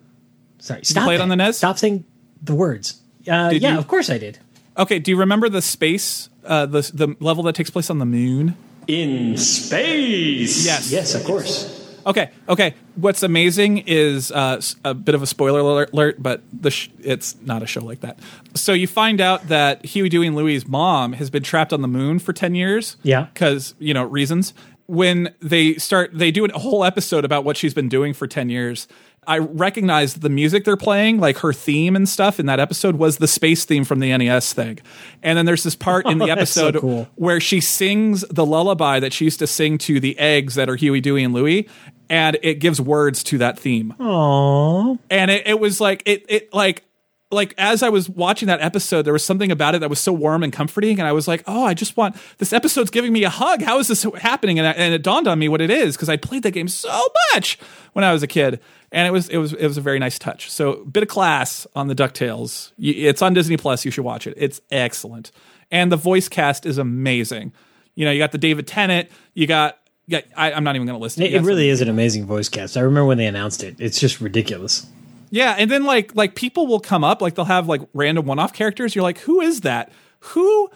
NES? Sorry, stop play it on the NES? Stop saying the words. Uh, yeah, you? of course I did. Okay, do you remember the space, uh, the the level that takes place on the moon? In space. Yes. Yes, of course. Okay, okay. What's amazing is uh, s- a bit of a spoiler alert, alert but the sh- it's not a show like that. So you find out that Huey, Dewey, and Louie's mom has been trapped on the moon for ten years. Yeah. because you know reasons. When they start, they do a whole episode about what she's been doing for ten years. I recognized the music they're playing, like her theme and stuff in that episode, was the space theme from the NES thing. And then there's this part in the That's so episode cool. where she sings the lullaby that she used to sing to the eggs that are Huey, Dewey, and Louie, and it gives words to that theme. Aww. And it, it was like it it like like as I was watching that episode, there was something about it that was so warm and comforting, and I was like, "Oh, I just want this episode's giving me a hug. How is this happening?" And, I, and it dawned on me what it is because I played that game so much when I was a kid, and it was it was it was a very nice touch. So, bit of class on the Ducktales. It's on Disney Plus. You should watch it. It's excellent, and the voice cast is amazing. You know, you got the David Tennant. You got yeah. I, I'm not even going to list it. It, You it got really is an amazing voice cast. I remember when they announced it. It's just ridiculous. Yeah, and then like like people will come up, like they'll have like random one-off characters. You're like, who is that? Who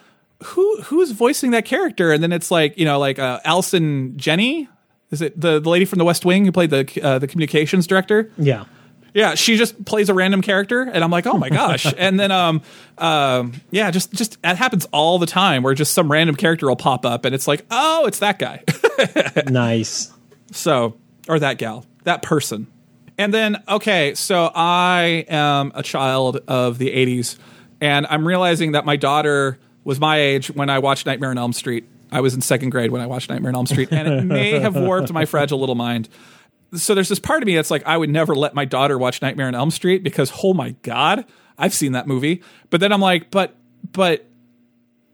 who who's voicing that character? And then it's like you know like uh, Allison Janney. Is it the the lady from The West Wing who played the uh, the communications director? Yeah. Yeah, she just plays a random character, and I'm like, oh my gosh. and then um um yeah, just just that happens all the time where just some random character will pop up, and it's like, oh, it's that guy. nice. So, or that gal, that person. And then, okay, so I am a child of the 80s, and I'm realizing that my daughter was my age when I watched Nightmare on Elm Street. I was in second grade when I watched Nightmare on Elm Street, and it may have warped my fragile little mind. So there's this part of me that's like, I would never let my daughter watch Nightmare on Elm Street because, oh my God, I've seen that movie. But then I'm like, but, but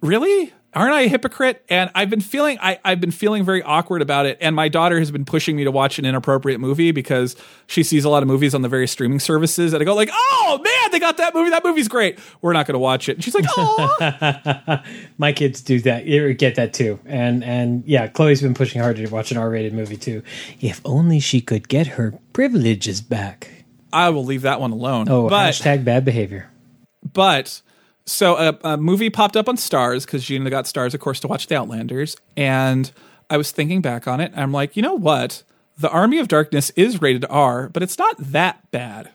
really aren't i a hypocrite and i've been feeling I, i've been feeling very awkward about it and my daughter has been pushing me to watch an inappropriate movie because she sees a lot of movies on the various streaming services and i go like oh man they got that movie that movie's great we're not going to watch it and she's like oh My kids do that. Get that too. And and yeah, Chloe's been pushing hard to watch an R-rated movie too. If only she could get her privileges back. i will leave that one alone Oh, but hashtag bad behavior. But so a, a movie popped up on Starz because Gina got Starz, of course, to watch The Outlanders, and I was thinking back on it. I'm like, you know what? The Army of Darkness is rated R, but it's not that bad.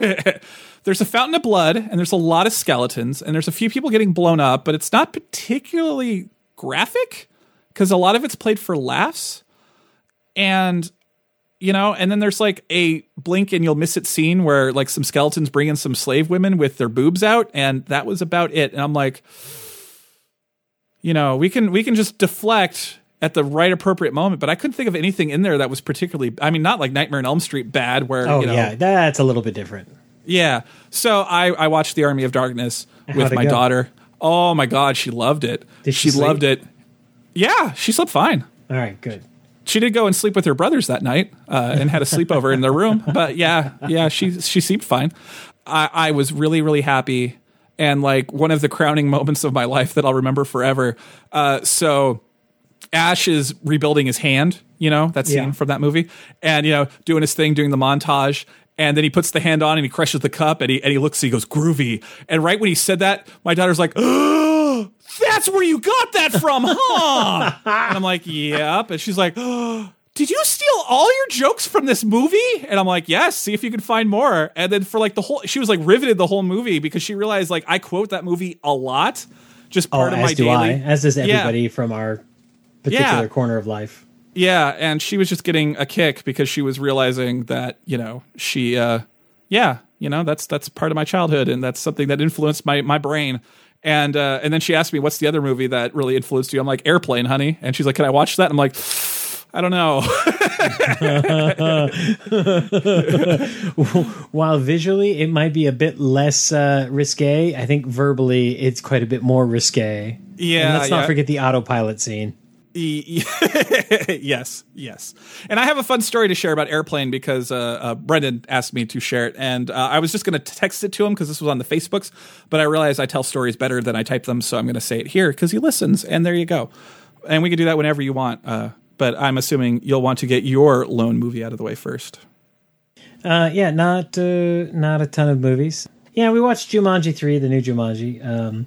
there's a fountain of blood, and there's a lot of skeletons, and there's a few people getting blown up, but it's not particularly graphic because a lot of it's played for laughs. And you know and then there's like a blink and you'll miss it scene where like some skeletons bring in some slave women with their boobs out and that was about it and i'm like you know we can we can just deflect at the right appropriate moment but i couldn't think of anything in there that was particularly i mean not like nightmare on elm street bad where Oh you know yeah, that's a little bit different. yeah. So I, I watched The Army of Darkness How'd with my go? daughter. Oh my God, she loved it. Did she she loved it. Yeah, she slept fine. All right, good. She did go and sleep with her brothers that night uh, and had a sleepover in their room. But yeah, yeah, she she seemed fine. I, I was really really happy and like one of the crowning moments of my life that I'll remember forever. Uh, so Ash is rebuilding his hand, you know, that scene Yeah. from that movie, and you know, doing his thing, doing the montage, and then he puts the hand on and he crushes the cup, and he and he looks, he goes groovy, and right when he said that, my daughter's like, "Oh, that's where you got that from, huh?" and I'm like, "Yep," and she's like. "Oh, Did you steal all your jokes from this movie? And I'm like, yes. See if you can find more. And then for like the whole, she was like riveted the whole movie because she realized like I quote that movie a lot, just Oh, part of as my do daily. I. As does Yeah. everybody from our particular Yeah. corner of life. Yeah, and she was just getting a kick because she was realizing that you know she, uh, yeah, you know that's that's part of my childhood and that's something that influenced my my brain. And uh, and then she asked me, "What's the other movie that really influenced you?" I'm like, "Airplane, honey." And she's like, "Can I watch that?" I'm like, "I don't know." While visually it might be a bit less uh, risque, I think verbally it's quite a bit more risque. Yeah, And let's not yeah. forget the autopilot scene. Yes, yes. And I have a fun story to share about Airplane because uh, uh, Brendan asked me to share it. And uh, I was just going to text it to him because this was on the Facebooks, but I realized I tell stories better than I type them. So I'm going to say it here because he listens. And there you go. And we can do that whenever you want. Uh, but I'm assuming you'll want to get your lone movie out of the way first. Uh, yeah, not uh, not a ton of movies. Yeah, we watched Jumanji three, the new Jumanji. Um,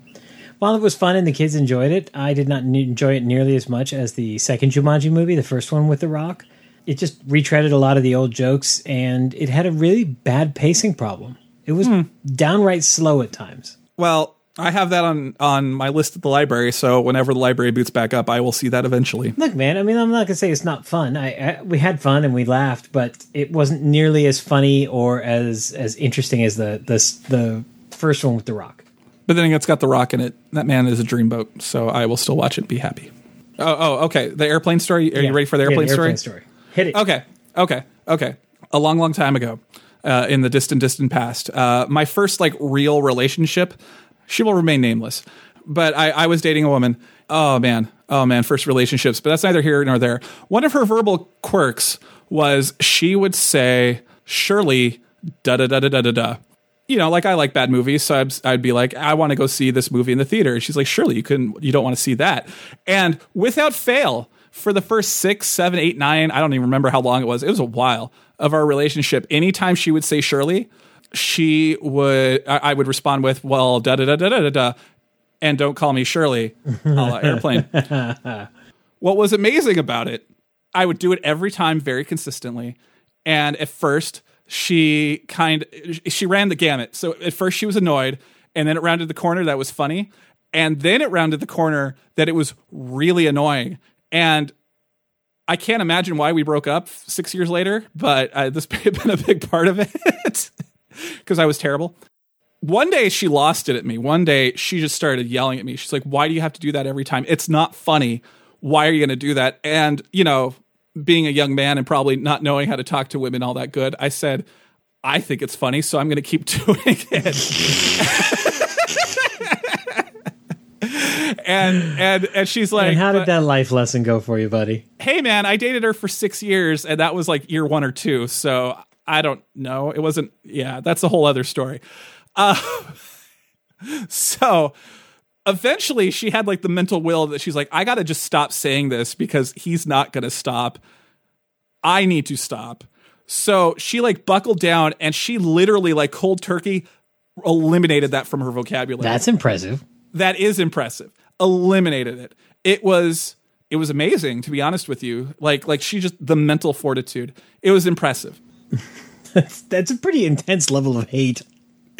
while it was fun and the kids enjoyed it, I did not enjoy it nearly as much as the second Jumanji movie, the first one with The Rock. it just retreaded a lot of the old jokes, and it had a really bad pacing problem. It was hmm. downright slow at times. Well, I have that on on my list at the library, so whenever the library boots back up, I will see that eventually. Look, man. I mean, I'm not gonna say it's not fun. I, I we had fun and we laughed, but it wasn't nearly as funny or as as interesting as the the the first one with the Rock. But then it's got the rock in it. That man is a dreamboat, so I will still watch it. and Be happy. Oh, oh, okay. The airplane story. Are Yeah. you ready for the Yeah, airplane, story? story? Hit it. Okay, okay, okay. A long, long time ago, uh, in the distant, distant past, uh, my first like real relationship. She will remain nameless, but I, I was dating a woman. Oh man, oh man, first relationships. But that's neither here nor there. One of her verbal quirks was she would say, "Surely, da da da da da da da." You know, like I like bad movies, so I'd, I'd be like, I want to go see this movie in the theater. She's like, surely you couldn't, you don't want to see that. And without fail, for the first six, seven, eight, nine, I don't even remember how long it was. It was a while of our relationship. Anytime she would say Shirley, she would, I, I would respond with, well, da da da da da da da, and don't call me Shirley, a la airplane. what was amazing about it, I would do it every time very consistently. And at first, she kind she ran the gamut. So at first she was annoyed, and then it rounded the corner that was funny, and then it rounded the corner that it was really annoying. And I can't imagine why we broke up six years later, but uh, this may have been a big part of it because I was terrible. One day she lost it at me. One day she just started yelling at me. She's like, "Why do you have to do that every time? It's not funny. Why are you going to do that?" And you know, being a young man and probably not knowing how to talk to women all that good, I said, "I think it's funny, so I'm going to keep doing it." and and and she's like, And how did that life lesson go for you, buddy? hey man, I dated her for six years, and that was like year one or two. So I don't know. It wasn't. Yeah, that's a whole other story. Uh, so eventually, she had like the mental will that she's like, I got to just stop saying this because he's not to stop. I need to stop. So she like buckled down, and she literally like cold turkey eliminated that from her vocabulary That's impressive. that is impressive. Eliminated it. It was it was amazing to be honest with you. Like like she just the mental fortitude. It was impressive. That's a pretty intense level of hate.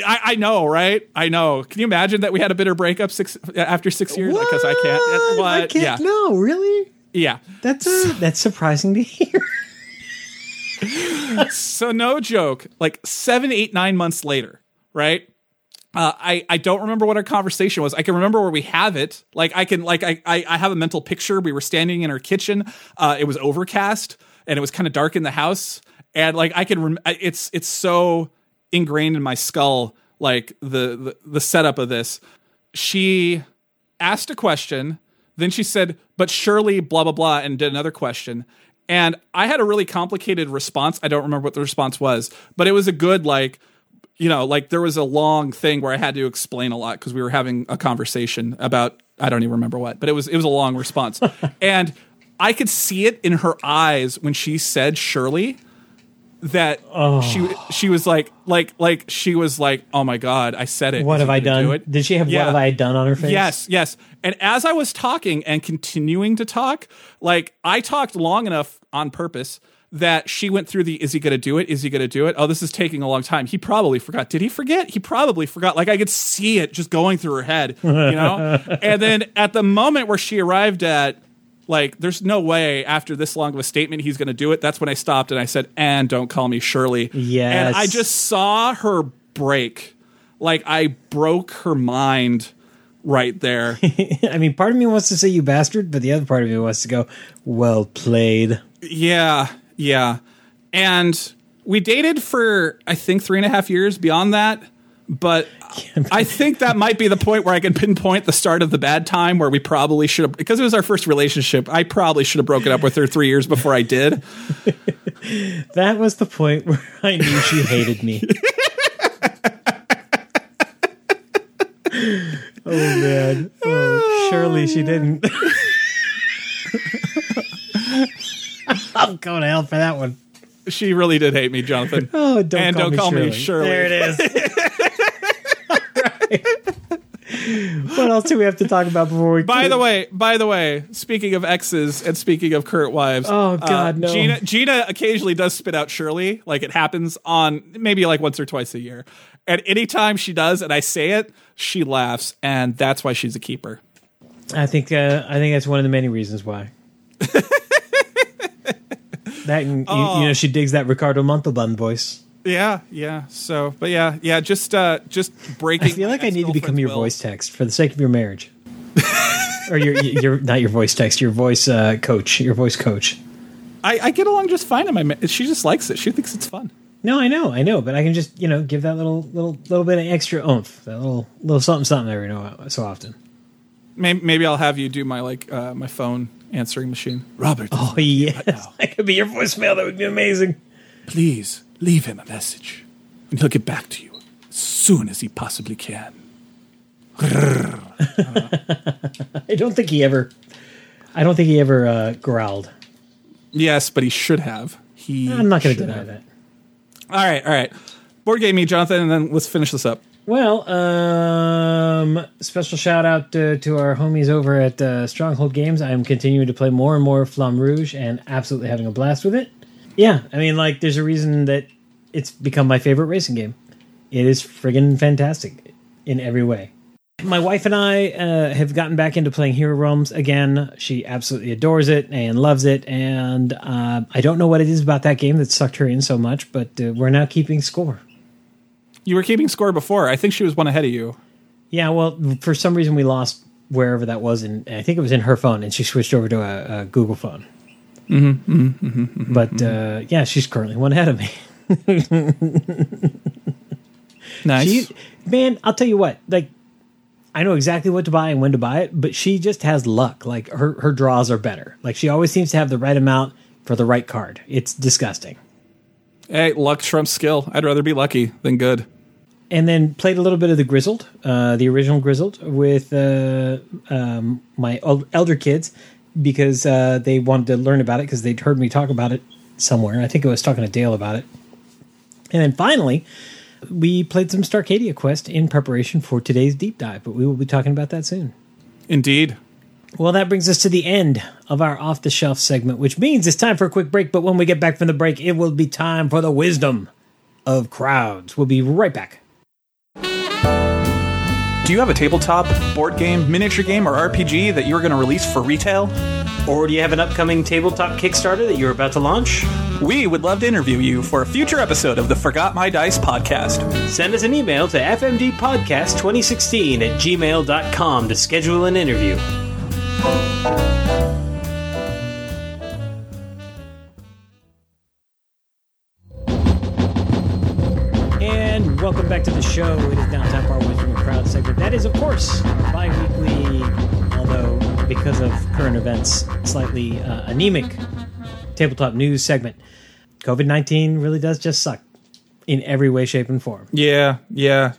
I, I know, right? I know. Can you imagine that we had a bitter breakup six after six years? Because I can't. What? I can't. Yeah, No, really. yeah. That's uh, that's surprising to hear. So no joke. Like seven, eight, nine months later, right? Uh, I I don't remember what our conversation was. I can remember where we have it. Like I can like I I, I have a mental picture. We were standing in our kitchen. Uh, it was overcast and it was kind of dark in the house. And like I can rem- it's it's so ingrained in my skull. Like the the, the setup of this. She asked a question. Then she said, but surely blah, blah, blah, and did another question. And I had a really complicated response. I don't remember what the response was, but it was a good, like, you know, like there was a long thing where I had to explain a lot because we were having a conversation about, I don't even remember what, but it was, it was a long response. and I could see it in her eyes when she said Shirley that oh. she she was like like like she was like oh my god I said it What have I do done? it? Did she have Yeah. what have I done on her face? Yes, yes. And as I was talking and continuing to talk, like I talked long enough on purpose that she went through the is he going to do it? Is he going to do it? Oh, this is taking a long time. He probably forgot. Did he forget? He probably forgot. Like I could see it just going through her head, you know? and then at the moment where she arrived at like there's no way after this long of a statement he's going to do it. That's when I stopped and I said, "And don't call me Shirley." Yes. And I just saw her break. Like I broke her mind right there. I mean, part of me wants to say you bastard, but the other part of me wants to go, well played. yeah, yeah. And we dated for I think three and a half years. Beyond that, but I think that might be the point where I can pinpoint the start of the bad time where we probably should have because it was our first relationship. I probably should have broken up with her three years before I did. That was the point where I knew she hated me. oh man. Oh, surely she didn't. I'm going to hell for that one. She really did hate me, Jonathan. Oh, don't and call don't me call Shirley. me Shirley. There it is. what else do we have to talk about before we? By the way, by the way, speaking of exes and speaking of current wives, Oh, God, no. Gina, Gina occasionally does spit out Shirley, like it happens on maybe like once or twice a year. And anytime she does, and I say it, she laughs, and that's why she's a keeper. I think uh, I think that's one of the many reasons why. that and, you, Oh. you know she digs that Ricardo Montalban voice. Yeah, yeah. So, but yeah, yeah. Just, uh, just breaking. I feel like I need to become your will. voice text for the sake of your marriage, or your your not your voice text, your voice uh, coach, your voice coach. I, I get along just fine in my. ma- She just likes it. She thinks it's fun. No, I know, I know, but I can just you know give that little little little bit of extra oomph, that little little something something every no so often. Maybe, maybe I'll have you do my like uh, my phone answering machine. Robert, Oh yes, that could be your voicemail. That would be amazing. please leave him a message, and he'll get back to you as soon as he possibly can. I don't think he ever, I don't think he ever uh, growled. Yes, but he should have. He. I'm not going to deny have. that. All right, all right. Board game me, Jonathan, and then let's finish this up. Well, um, special shout out uh, to our homies over at uh, Stronghold Games. I'm continuing to play more and more Flamme Rouge and absolutely having a blast with it. Yeah, I mean, like, there's a reason that it's become my favorite racing game. It is friggin' fantastic in every way. My wife and I uh, have gotten back into playing Hero Realms again. She absolutely adores it and loves it. And uh, I don't know what it is about that game that sucked her in so much, but uh, we're now keeping score. You were keeping score before. I think she was one ahead of you. Yeah, well, for some reason we lost wherever that was, and I think it was in her phone, and she switched over to a, a Google phone. Mm-hmm, mm-hmm, but uh, yeah, she's currently one ahead of me. Nice. She, man, I'll tell you what, like I know exactly what to buy and when to buy it, but she just has luck. Like her her draws are better. Like she always seems to have the right amount for the right card. It's disgusting. hey, luck trumps skill. I'd rather be lucky than good. and then played a little bit of the Grizzled, uh, the original Grizzled, with uh, um, my el- elder kids because uh, they wanted to learn about it because they'd heard me talk about it somewhere. I think I was talking to Dale about it. And then finally, we played some Starcadia Quest in preparation for today's deep dive, but we will be talking about that soon. Indeed. Well, that brings us to the end of our off the shelf segment, which means it's time for a quick break. But when we get back from the break, it will be time for the wisdom of crowds. We'll be right back. Do you have a tabletop, board game, miniature game, or RPG that you're going to release for retail? Or do you have an upcoming tabletop Kickstarter that you're about to launch? We would love to interview you for a future episode of the Forgot My Dice podcast. Send us an email to fmdpodcast2016 at gmail.com to schedule an interview. And welcome back to the show. It is now time segment. That is, of course, our bi weekly, although because of current events, slightly uh, anemic tabletop news segment. COVID 19 really does just suck in every way, shape, and form. Yeah, yeah.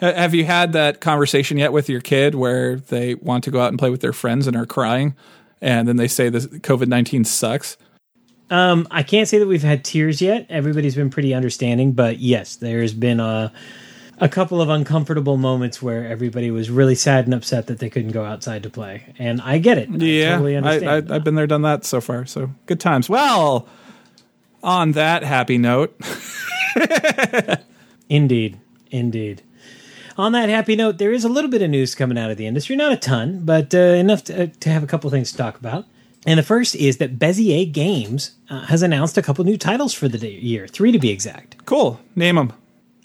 Have you had that conversation yet with your kid where they want to go out and play with their friends and are crying, and then they say this COVID nineteen sucks? Um, I can't say that we've had tears yet. Everybody's been pretty understanding, but yes, there's been a a couple of uncomfortable moments where everybody was really sad and upset that they couldn't go outside to play, and I get it. I Yeah, totally I, understand. I, I've been there, done that so far. So good times. Well, on that happy note, Indeed, indeed. On that happy note, there is a little bit of news coming out of the industry, not a ton, but uh, enough to, uh, to have a couple things to talk about. And the first is that Bezier Games uh, has announced a couple new titles for the day- year, three to be exact. cool. Name them.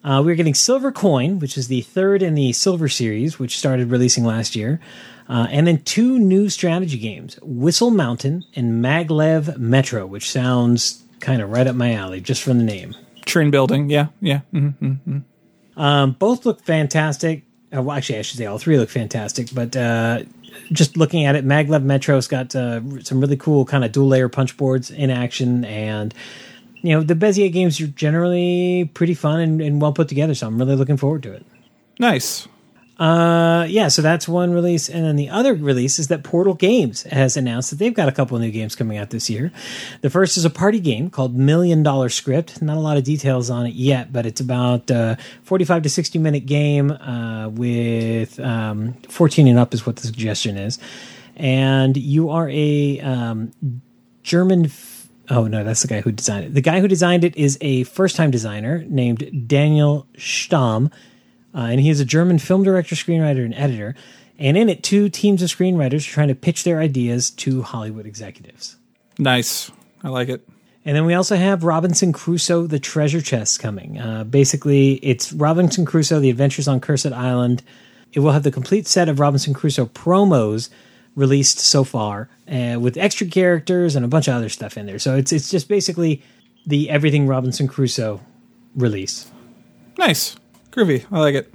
Uh, we're getting Silver Coin, which is the third in the Silver series, which started releasing last year. Uh, and then two new strategy games Whistle Mountain and Maglev Metro, which sounds kind of right up my alley just from the name. Train building. Yeah, yeah. mhm. Um, both look fantastic. Uh, well, actually, I should say all three look fantastic. But uh, just looking at it, Maglev Metro's got uh, some really cool kind of dual layer punch boards in action, and you know the Bezier games are generally pretty fun and, and well put together. So I'm really looking forward to it. Nice. Uh, yeah, so that's one release, and then the other release is that Portal Games has announced that they've got a couple of new games coming out this year. The first is a party game called Million Dollar Script. Not a lot of details on it yet, but it's about uh, forty-five to sixty-minute game uh, with um, fourteen and up is what the suggestion is, and you are a um, German. Oh no, that's the guy who designed it. The guy who designed it is a first-time designer named Daniel Stamm. Uh, and he is a German film director, screenwriter, and editor. And in it, two teams of screenwriters are trying to pitch their ideas to Hollywood executives. Nice. I like it. And then we also have Robinson Crusoe: The Treasure Chest coming. Uh, basically, it's Robinson Crusoe: The Adventures on Cursed Island. It will have the complete set of Robinson Crusoe promos released so far, uh, with extra characters and a bunch of other stuff in there. So it's it's just basically the everything Robinson Crusoe release. Nice. Groovy. I like it.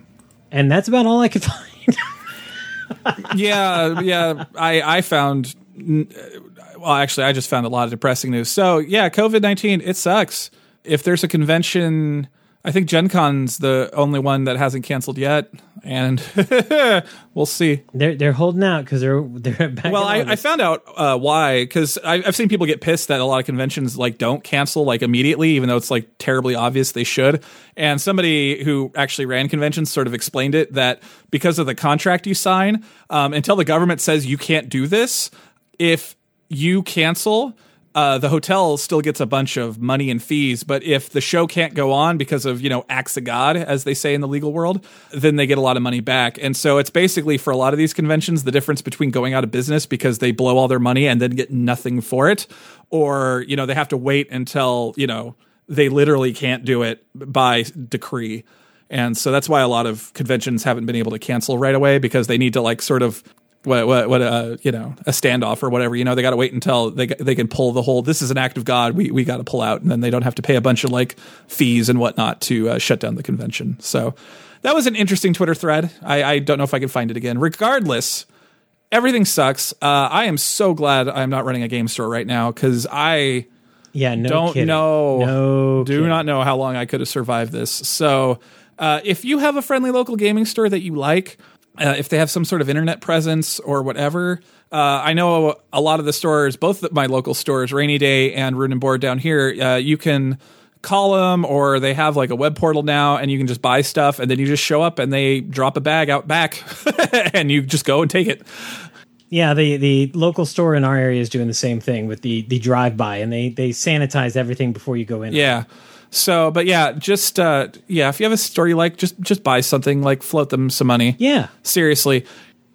And that's about all I could find. yeah, yeah. I I found. Well, actually, I just found a lot of depressing news. So yeah, COVID nineteen. It sucks. If there's a convention, I think Gen Con's the only one that hasn't canceled yet, and we'll see. They're they're holding out because they're they're back. Well, I, I found out uh, why because I've seen people get pissed that a lot of conventions like don't cancel like immediately, even though it's like terribly obvious they should. And somebody who actually ran conventions sort of explained it that because of the contract you sign, um, until the government says you can't do this, if you cancel. Uh, the hotel still gets a bunch of money and fees, but if the show can't go on because of you know acts of God, as they say in the legal world, then they get a lot of money back. And so it's basically for a lot of these conventions the difference between going out of business because they blow all their money and then get nothing for it, or you know they have to wait until you know they literally can't do it by decree. And so that's why a lot of conventions haven't been able to cancel right away because they need to like sort of what what what uh you know a standoff or whatever you know they got to wait until they they can pull the whole this is an act of God we we got to pull out and then they don't have to pay a bunch of like fees and whatnot to uh, shut down the convention so that was an interesting Twitter thread I I don't know if I can find it again regardless everything sucks uh, I am so glad I'm not running a game store right now because I yeah, no don't kidding. know No, do kidding. not know how long I could have survived this. So, uh, if you have a friendly local gaming store that you like, uh, if they have some sort of internet presence or whatever, uh, I know a lot of the stores, both my local stores, Rainy Day and Root and Board down here, uh, you can call them or they have like a web portal now and you can just buy stuff and then you just show up and they drop a bag out back and you just go and take it. Yeah, the the local store in our area is doing the same thing with the the drive by, and they they sanitize everything before you go in. Yeah. So, but yeah, just uh, yeah, if you have a store you like, just just buy something, like float them some money. yeah. Seriously.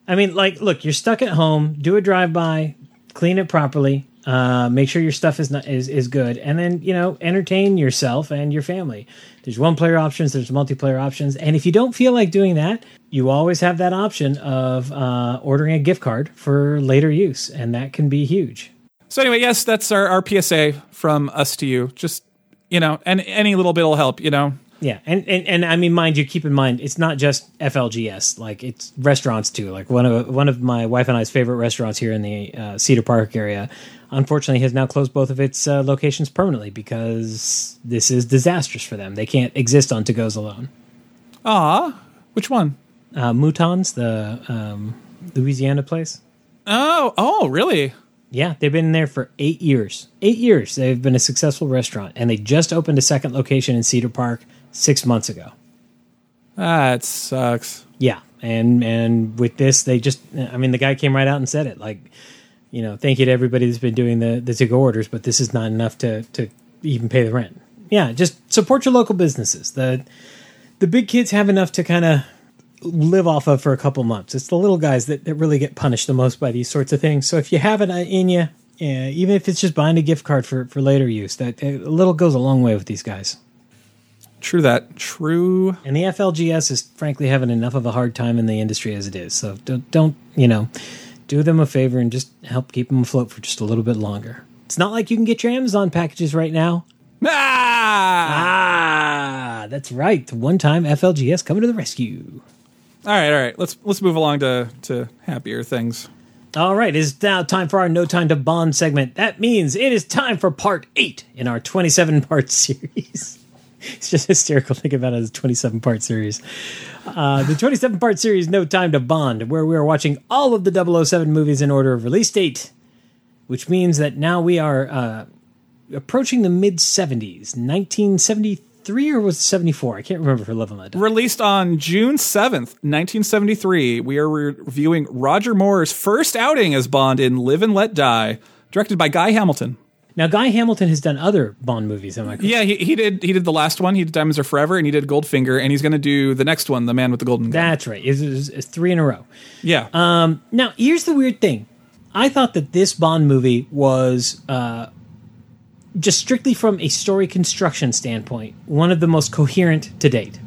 I mean, like, look, you're stuck at home. Do a drive by, clean it properly. Uh, make sure your stuff is not is, is good, and then you know entertain yourself and your family. There's one player options, there's multiplayer options, and if you don't feel like doing that, you always have that option of uh, ordering a gift card for later use, and that can be huge. So anyway, yes, that's our, our PSA from us to you. Just you know, and any little bit will help. You know, Yeah, and, and and I mean, mind you, keep in mind it's not just FLGS. Like it's restaurants too. Like one of one of my wife and I's favorite restaurants here in the uh, Cedar Park area, unfortunately, has now closed both of its uh, locations permanently because this is disastrous for them. They can't exist on to goes alone. ah, which one? Uh, Moutons, the um, Louisiana place. Oh, oh, really? Yeah, they've been there for eight years. Eight years. They've been a successful restaurant, and they just opened a second location in Cedar Park six months ago. Ah, that sucks. Yeah, and and with this, they just I mean, the guy came right out and said it. Like, you know, thank you to everybody that's been doing the the to go orders, but this is not enough to to even pay the rent. Yeah, just support your local businesses. The the big kids have enough to kind of live off of for a couple months. It's the little guys that, that really get punished the most by these sorts of things. So if you have it in you, yeah, even if it's just buying a gift card for for later use, that a little goes a long way with these guys. True that. True. And the FLGS is frankly having enough of a hard time in the industry as it is. So don't, don't you know, do them a favor and just help keep them afloat for just a little bit longer. It's not like you can get your Amazon packages right now. Ah! Ah, that's right. One time FLGS coming to the rescue. All right, all right. Let's let's move along to to happier things. All right, it's now time for our No Time to Bond segment. That means it is time for part eight in our 27 part series. it's just hysterical thinking about it as a 27 part series. Uh, the 27 part series, No Time to Bond, where we are watching all of the 007 movies in order of release date, which means that now we are uh, approaching the mid 70s, 1973 or was it 74? I can't remember for Live and Let Die. Released on June 7th, 1973, we are reviewing Roger Moore's first outing as Bond in Live and Let Die, directed by Guy Hamilton. Now, Guy Hamilton has done other Bond movies. Am I correct? Yeah, he, he did. He did the last one. He did Diamonds Are Forever, and he did Goldfinger, and he's going to do the next one, The Man with the Golden Gun. That's right. It's, it's- it's three in a row. yeah, Um, now, here's the weird thing. I thought that this Bond movie was uh, just strictly from a story construction standpoint, one of the most coherent to date.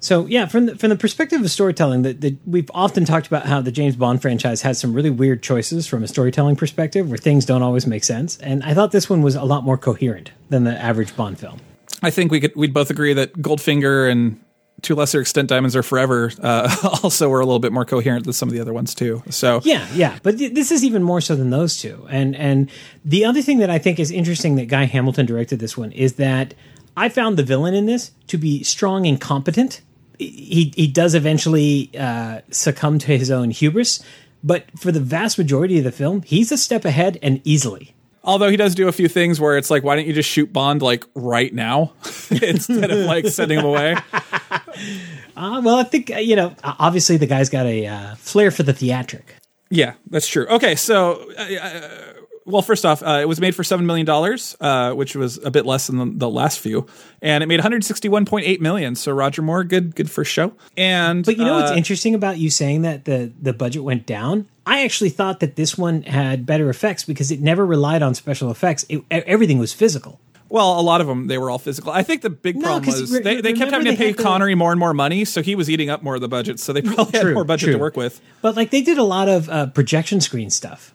So, yeah, from the, from the perspective of storytelling, that we've often talked about how the James Bond franchise has some really weird choices from a storytelling perspective, where things don't always make sense. And I thought this one was a lot more coherent than the average Bond film. I think we could we'd both agree that Goldfinger and to lesser extent Diamonds Are Forever uh, also were a little bit more coherent than some of the other ones too. So Yeah, yeah, but th- this is even more so than those two. And and the other thing that I think is interesting that Guy Hamilton directed this one is that I found the villain in this to be strong and competent. He he does eventually uh, succumb to his own hubris, but for the vast majority of the film, he's a step ahead and easily. Although he does do a few things where it's like, why don't you just shoot Bond like right now instead of like sending him away? Uh, well, I think uh, you know. Obviously, the guy's got a uh, flair for the theatric. Yeah, that's true. Okay, so uh, uh, well, first off, uh, it was made for seven million dollars, uh, which was a bit less than the, the last few, and it made one hundred sixty-one point eight million. So Roger Moore, good, good first show. And But you know what's uh, interesting about you saying that the the budget went down? I actually thought that this one had better effects because it never relied on special effects. It, everything was physical. Well, a lot of them they were all physical. I think the big No, problem was re- they, they kept having to pay the- Connery more and more money, so he was eating up more of the budget. So they probably had more budget true. to work with. But like they did a lot of uh, projection screen stuff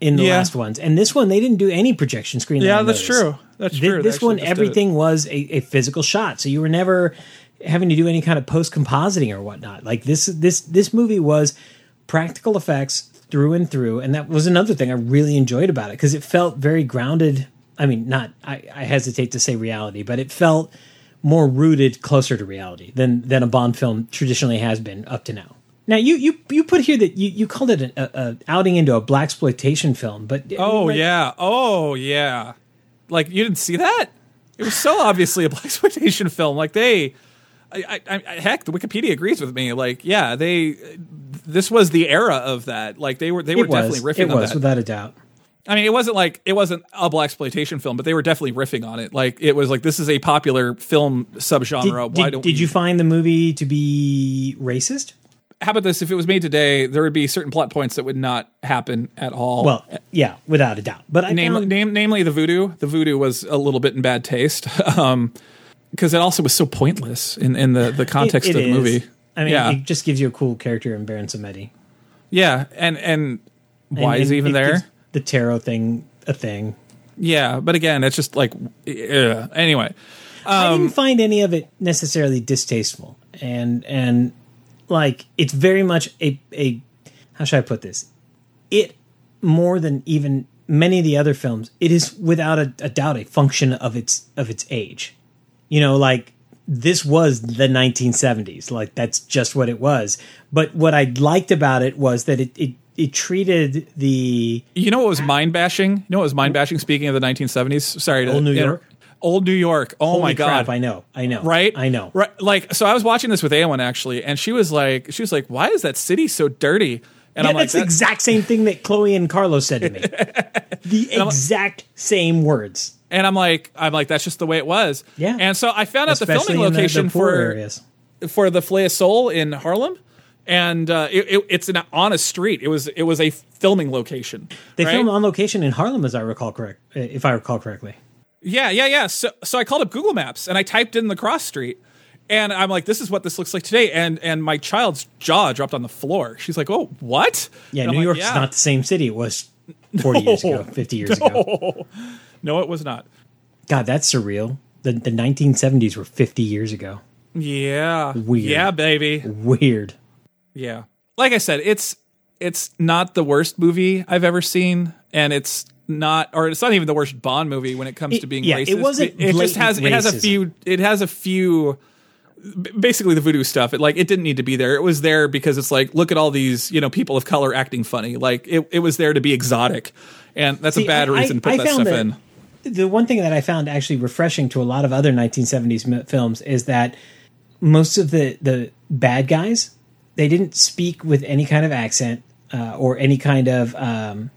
in the Yeah. last ones, and this one they didn't do any projection screen. Yeah, that's true. That's Thi- true. This one, just did it. everything was a, a physical shot, so you were never having to do any kind of post compositing or whatnot. Like this, this this movie was practical effects through and through, and that was another thing I really enjoyed about it because it felt very grounded. I mean, not I, I hesitate to say reality, but it felt more rooted closer to reality than than a Bond film traditionally has been up to now. Now you you you put here that you, you called it an a, a outing into a blaxploitation film, but Oh like, yeah. Oh yeah. Like you didn't see that? It was so obviously a blaxploitation film. Like they, I, I, I, heck, the Wikipedia agrees with me. Like yeah, they. This was the era of that. Like they were they were was definitely riffing it on was that. without a doubt. I mean, it wasn't like it wasn't a blaxploitation film, but they were definitely riffing on it. Like it was like this is a popular film subgenre. Did, Why did- don't did we- you find the movie to be racist? How about this? If it was made today, there would be certain plot points that would not happen at all. Well, yeah, without a doubt. But I Name, found, name, namely the voodoo. The voodoo was a little bit in bad taste um, because it also was so pointless in, in the, the context it of the is. movie. I mean, yeah, it just gives you a cool character in Baron Samedi. yeah, and and why And- is he even it there? The tarot thing, a thing. Yeah, but again, it's just like ugh. anyway. I Um, didn't find any of it necessarily distasteful, and and like it's very much a a how should I put this? It more than even many of the other films, it is without a, a doubt a function of its of its age. You know, like this was the 1970s. Like that's just what it was. But what I liked about it was that it it, it treated the You know what was mind bashing? You know what was mind bashing? Speaking of the 1970s, sorry, to Old New inter- York? Old New York. Oh holy my crap, god! I know, I know, right? I know. Right? Like, so I was watching this with Awen actually, and she was like, she was like, "Why is that city so dirty?" And Yeah, I'm like, that's the "That- exact same thing that Chloe and Carlos said to me. the exact same words. And I'm like, I'm like, that's just the way it was. Yeah. And so I found out the filming in the- location the for areas. for the of Soul in Harlem, and uh, it, it, it's an on a street. It was it was a filming location. They right? filmed on location in Harlem, as I recall correct, if I recall correctly. Yeah, yeah, yeah. So so I called up Google Maps and I typed in the cross street. And I'm like, this is what this looks like today. And and my child's jaw dropped on the floor. She's like, oh, what? Yeah, New like, York's "Yeah." not the same city it was 40 years ago, 50 years ago. No, it was not. God, that's surreal. The, the 1970s were 50 years ago. Yeah. Weird. Yeah, baby. Weird. Yeah. Like I said, it's it's not the worst movie I've ever seen, and it's not, or it's not even the worst Bond movie when it comes It- to being yeah, racist. it wasn't It, just has it has a few. It has a few. Basically, the voodoo stuff. It like it didn't need to be there. It was there because it's like look at all these you know people of color acting funny. Like it, it was there to be exotic, and that's a bad I- reason to put I that stuff that- in. The one thing that I found actually refreshing to a lot of other 1970s films is that most of the the bad guys they didn't speak with any kind of accent uh, or any kind of um,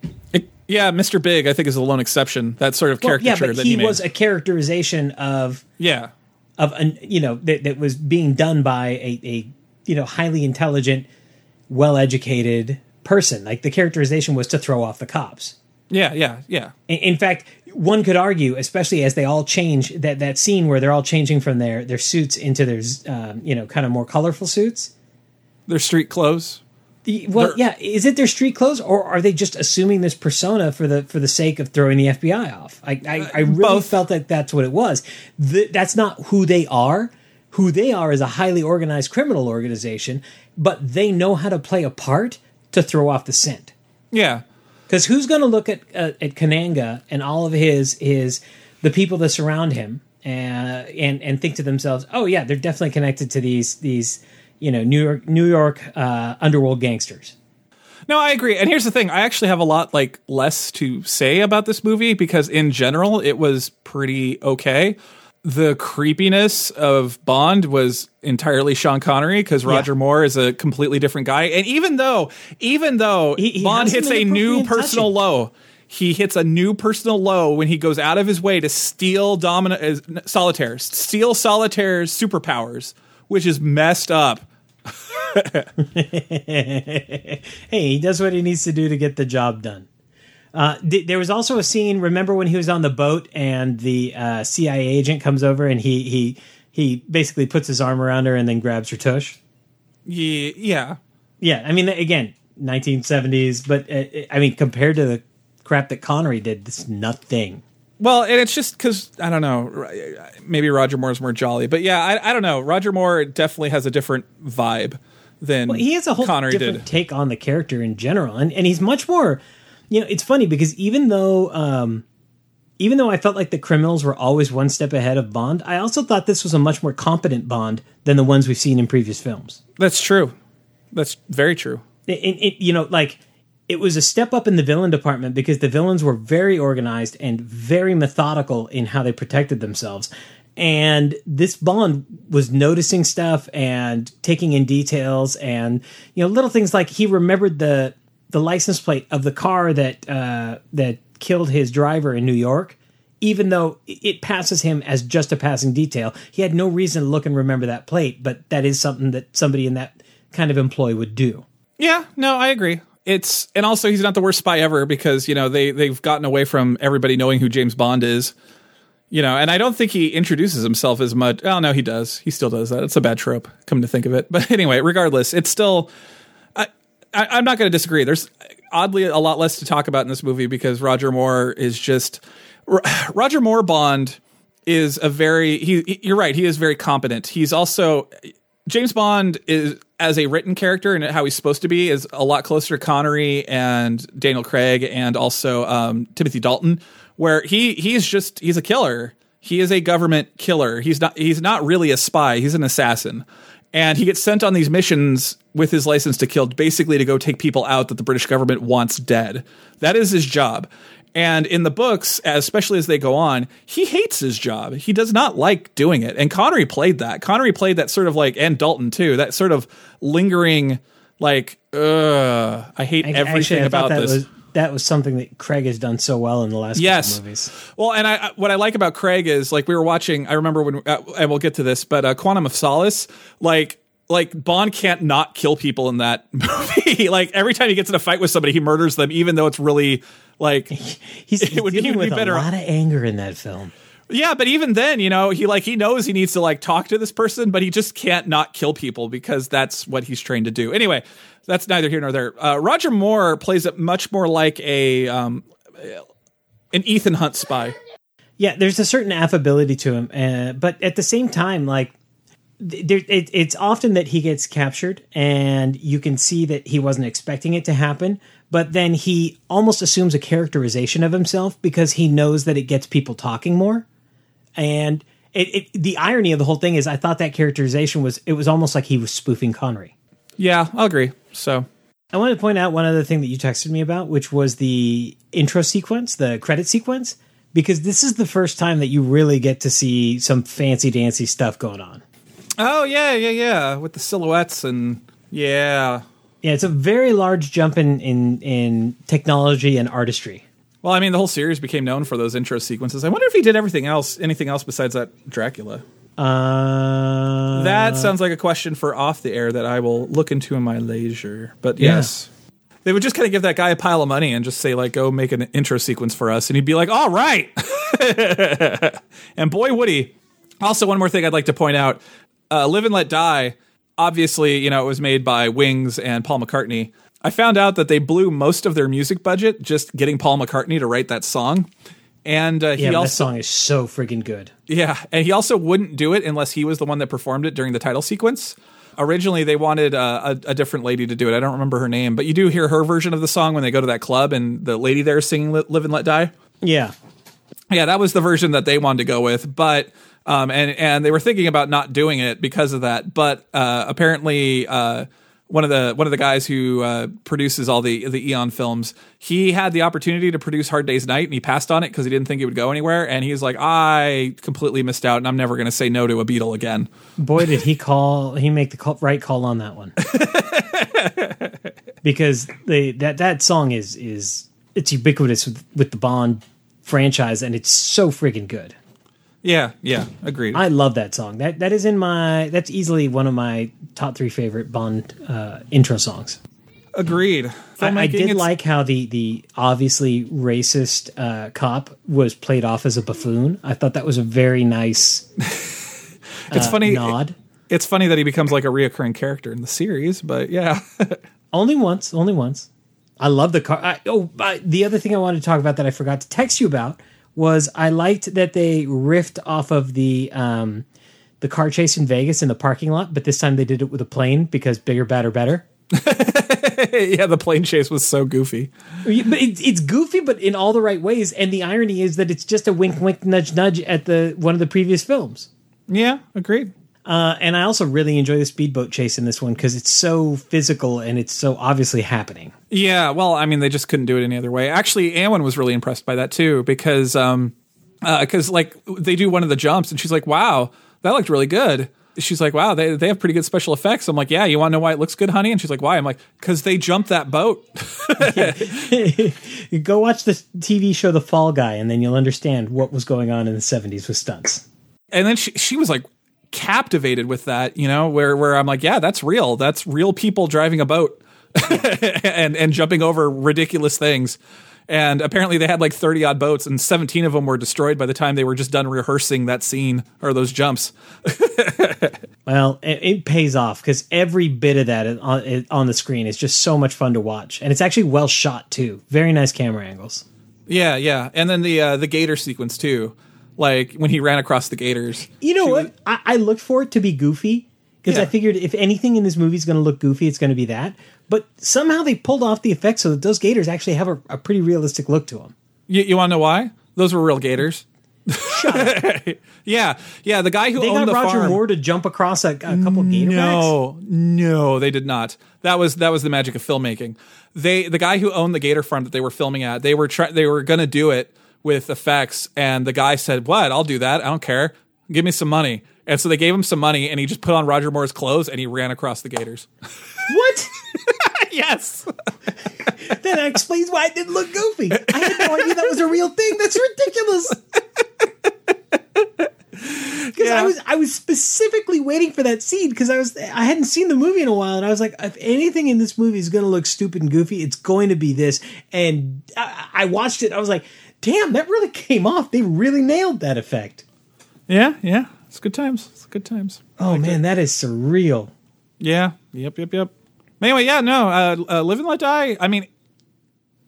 yeah, Mr. Big, I think is the lone exception. That sort of well, yeah, caricature but that he, he, was a characterization of yeah, of an you know that, that was being done by a, a you know highly intelligent, well educated person. Like the characterization was to throw off the cops. yeah, yeah, yeah. In, in fact, one could argue, especially as they all change that that scene where they're all changing from their their suits into their um, you know kind of more colorful suits. Their street clothes. The- Well, They're- yeah, is it their street clothes, or are they just assuming this persona for the for the sake of throwing the FBI off? I I, I really both. felt that that's what it was. Th that's not who they are. Who they are is a highly organized criminal organization, but they know how to play a part to throw off the scent. Yeah, Because who's going to look at uh, at Kananga and all of his his the people that surround him uh, and and think to themselves, oh yeah, they're definitely connected to these these you know New York New York uh, underworld gangsters. No, I agree. And here's the thing: I actually have a lot like less to say about this movie because in general it was pretty okay. The creepiness of Bond was entirely Sean Connery because Roger Moore is a completely different guy. And even though, even though He- he Bond hits a new personal low, he hits a new personal low when he goes out of his way to steal domino uh, solitaire, steal solitaire's superpowers, which is messed up. Hey, he does what he needs to do to get the job done. Uh, th- there was also a scene. Remember when he was on the boat and the uh, CIA agent comes over and he he he basically puts his arm around her and then grabs her tush. Yeah, yeah. Yeah, I mean, again, 1970s, but uh, I mean, compared to the crap that Connery did, it's nothing. Well, and it's just because I don't know. Maybe Roger Moore's more jolly, but yeah, I, I don't know. Roger Moore definitely has a different vibe than Well, he has a whole Connery different did. take on the character in general, and and he's much more. You know, it's funny because even though, um, even though I felt like the criminals were always one step ahead of Bond, I also thought this was a much more competent Bond than the ones we've seen in previous films. That's true. That's very true. it, it, it- you know, like it was a step up in the villain department because the villains were very organized and very methodical in how they protected themselves. And this Bond was noticing stuff and taking in details and you know little things like he remembered the the license plate of the car that uh, that killed his driver in New York. Even though it passes him as just a passing detail, he had no reason to look and remember that plate. But that is something that somebody in that kind of employ would do. Yeah, no, I agree. It's and also he's not the worst spy ever because you know they they've gotten away from everybody knowing who James Bond is. You know, and I don't think he introduces himself as much. Oh no, he does. He still does that. It's a bad trope. Come to think of it, but anyway, regardless, it's still. I, I'm not going to disagree. There's oddly a lot less to talk about in this movie because Roger Moore is just Roger Moore Bond is a very he- You're right. He is very competent. He's also James Bond is as a written character and how he's supposed to be is a lot closer to Connery and Daniel Craig and also um, Timothy Dalton, where he he's just he's a killer. He is a government killer. He's not he's not really a spy. He's an assassin. And he gets sent on these missions with his license to kill, basically to go take people out that the British government wants dead. That is his job. And in the books, especially as they go on, he hates his job. He does not like doing it. And Connery played that. Connery played that sort of like, and Dalton too, that sort of lingering, like, ugh, I hate I- everything actually, I about this. Was, that was something that Craig has done so well in the last Yes. movies. Well, and I, what I like about Craig is like we were watching. I remember when, uh, and we'll get to this, but uh, Quantum of Solace, like. Like Bond can't not kill people in that movie. like every time he gets in a fight with somebody, he murders them, even though it's really like He's, It would- dealing would be better- a lot of anger in that film. Yeah, but even then, you know, he like he knows he needs to like talk to this person, but he just can't not kill people because that's what he's trained to do. Anyway, that's neither here nor there. Uh, Roger Moore plays it much more like a um, an Ethan Hunt spy. Yeah, there's a certain affability to him, uh, but at the same time, like there, it, it's often that he gets captured, and you can see that he wasn't expecting it to happen. but then he almost assumes a characterization of himself because he knows that it gets people talking more. And it, it the irony of the whole thing is, I thought that characterization was it was almost like he was spoofing Connery. Yeah, I'll agree. So I wanted to point out one other thing that you texted me about, which was the intro sequence, the credit sequence, because this is the first time that you really get to see some fancy dancy stuff going on. Oh yeah, yeah, yeah. With the silhouettes and yeah. Yeah, it's a very large jump in in, in technology and artistry. Well, I mean, the whole series became known for those intro sequences. I wonder if he did everything else, anything else besides that Dracula. Uh, That sounds like a question for off the air that I will look into in my leisure. But yes. They would just kind of give that guy a pile of money and just say, like, go make an intro sequence for us. And he'd be like, all right. and boy, would he. Also, one more thing I'd like to point out uh, Live and Let Die, obviously, you know, it was made by Wings and Paul McCartney. I found out that they blew most of their music budget just getting Paul McCartney to write that song. And uh, he yeah, but that song is so freaking good. yeah, and he also wouldn't do it unless he was the one that performed it during the title sequence. Originally, they wanted uh, a, a different lady to do it. I don't remember her name, but you do hear her version of the song when they go to that club and the lady there is singing "Live and Let Die." Yeah, Yeah, that was the version that they wanted to go with, but um, and and they were thinking about not doing it because of that. But uh, apparently, uh, one of the one of the guys who uh, produces all the the Eon films, he had the opportunity to produce Hard Day's Night, and he passed on it because he didn't think it would go anywhere. And he's like, I completely missed out, and I'm never going to say no to a Beatle again. boy, did he call he make the call, right call on that one because the that that song is is it's ubiquitous with, with the Bond franchise, and it's so freaking good. Yeah, yeah, agreed. I love that song. That that is in my that's easily one of my top three favorite Bond uh, intro songs. agreed. I, I did like how the the obviously racist uh, cop was played off as a buffoon. I thought that was a very nice It's funny. nod. It's funny that he becomes like a reoccurring character in the series, but yeah. Only once, only once. I love the car. I, oh, I, the other thing I wanted to talk about that I forgot to text you about was I liked that they riffed off of the um, the car chase in Vegas in the parking lot, but this time they did it with a plane because bigger, badder, better. yeah, the plane chase was so goofy. But it, it's goofy, but in all the right ways. And the irony is that it's just a wink, wink, nudge, nudge at the one of the previous films. Yeah, agreed. Uh, and I also really enjoy the speedboat chase in this one because it's so physical and it's so obviously happening. Yeah, well, I mean, they just couldn't do it any other way. Actually, Anwen was really impressed by that too because, um, because like they do one of the jumps and she's like, "Wow, that looked really good." She's like, "Wow, they they have pretty good special effects." I'm like, "Yeah, you want to know why it looks good, honey?" And she's like, "Why?" I'm like, "Cause they jumped that boat." Go watch the TV show The Fall Guy, and then you'll understand what was going on in the 70s with stunts. and then she she was like captivated with that, you know, where where I'm like, "Yeah, that's real. That's real people driving a boat and and jumping over ridiculous things." And apparently they had like 30 odd boats and 17 of them were destroyed by the time they were just done rehearsing that scene or those jumps. Well, it, it pays off because every bit of that on, on the screen is just so much fun to watch. And it's actually well shot, too. Very nice camera angles. Yeah, yeah. And then the uh, the gator sequence too. Like when he ran across the gators. You know what? was- I, I looked for it to be goofy because I figured if anything in this movie is going to look goofy, it's going to be that. But somehow they pulled off the effect so that those gators actually have a, a pretty realistic look to them. You, you want to know why? Those were real gators. yeah, yeah. The guy who They owned got the Roger farm. Moore to jump across a, a couple gator backs. No, no, they did not. That was that was the magic of filmmaking. They the guy who owned the gator farm that they were filming at, they were try, they were going to do it with effects, and the guy said, "What? I'll do that. I don't care. Give me some money." And so they gave him some money, and he just put on Roger Moore's clothes and he ran across the gators. What? yes. that explains why it didn't look goofy. I had no idea that was a real thing. That's ridiculous. Because I was I was specifically waiting for that scene because I was I hadn't seen the movie in a while and I was like if anything in this movie is going to look stupid and goofy it's going to be this and I, I watched it I was like damn that really came off they really nailed that effect Yeah, yeah. It's good times. It's good times. oh man that is surreal Yeah. Yep. Yep. Yep. Anyway, yeah. No. Uh, uh, Live and Let Die. I mean,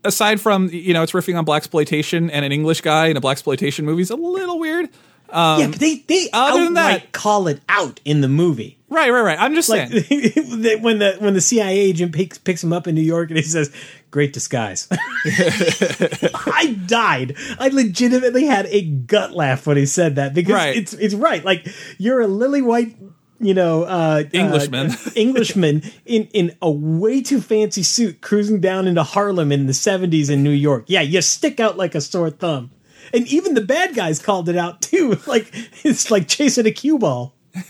aside from you know, it's riffing on blaxploitation and an English guy in a blaxploitation movie is a little weird. Yeah, but they they other than that- call it out in the movie. Right, right, right. I'm just Like saying. when the when the CIA agent picks picks him up in New York and he says, "Great disguise." I died. I legitimately had a gut laugh when he said that because Right. it's it's right. Like you're a lily white, you know, uh, Englishman. uh, Englishman in in a way too fancy suit cruising down into Harlem in the 70s in New York. Yeah, you stick out like a sore thumb. And even the bad guys called it out too. Like it's like chasing a cue ball.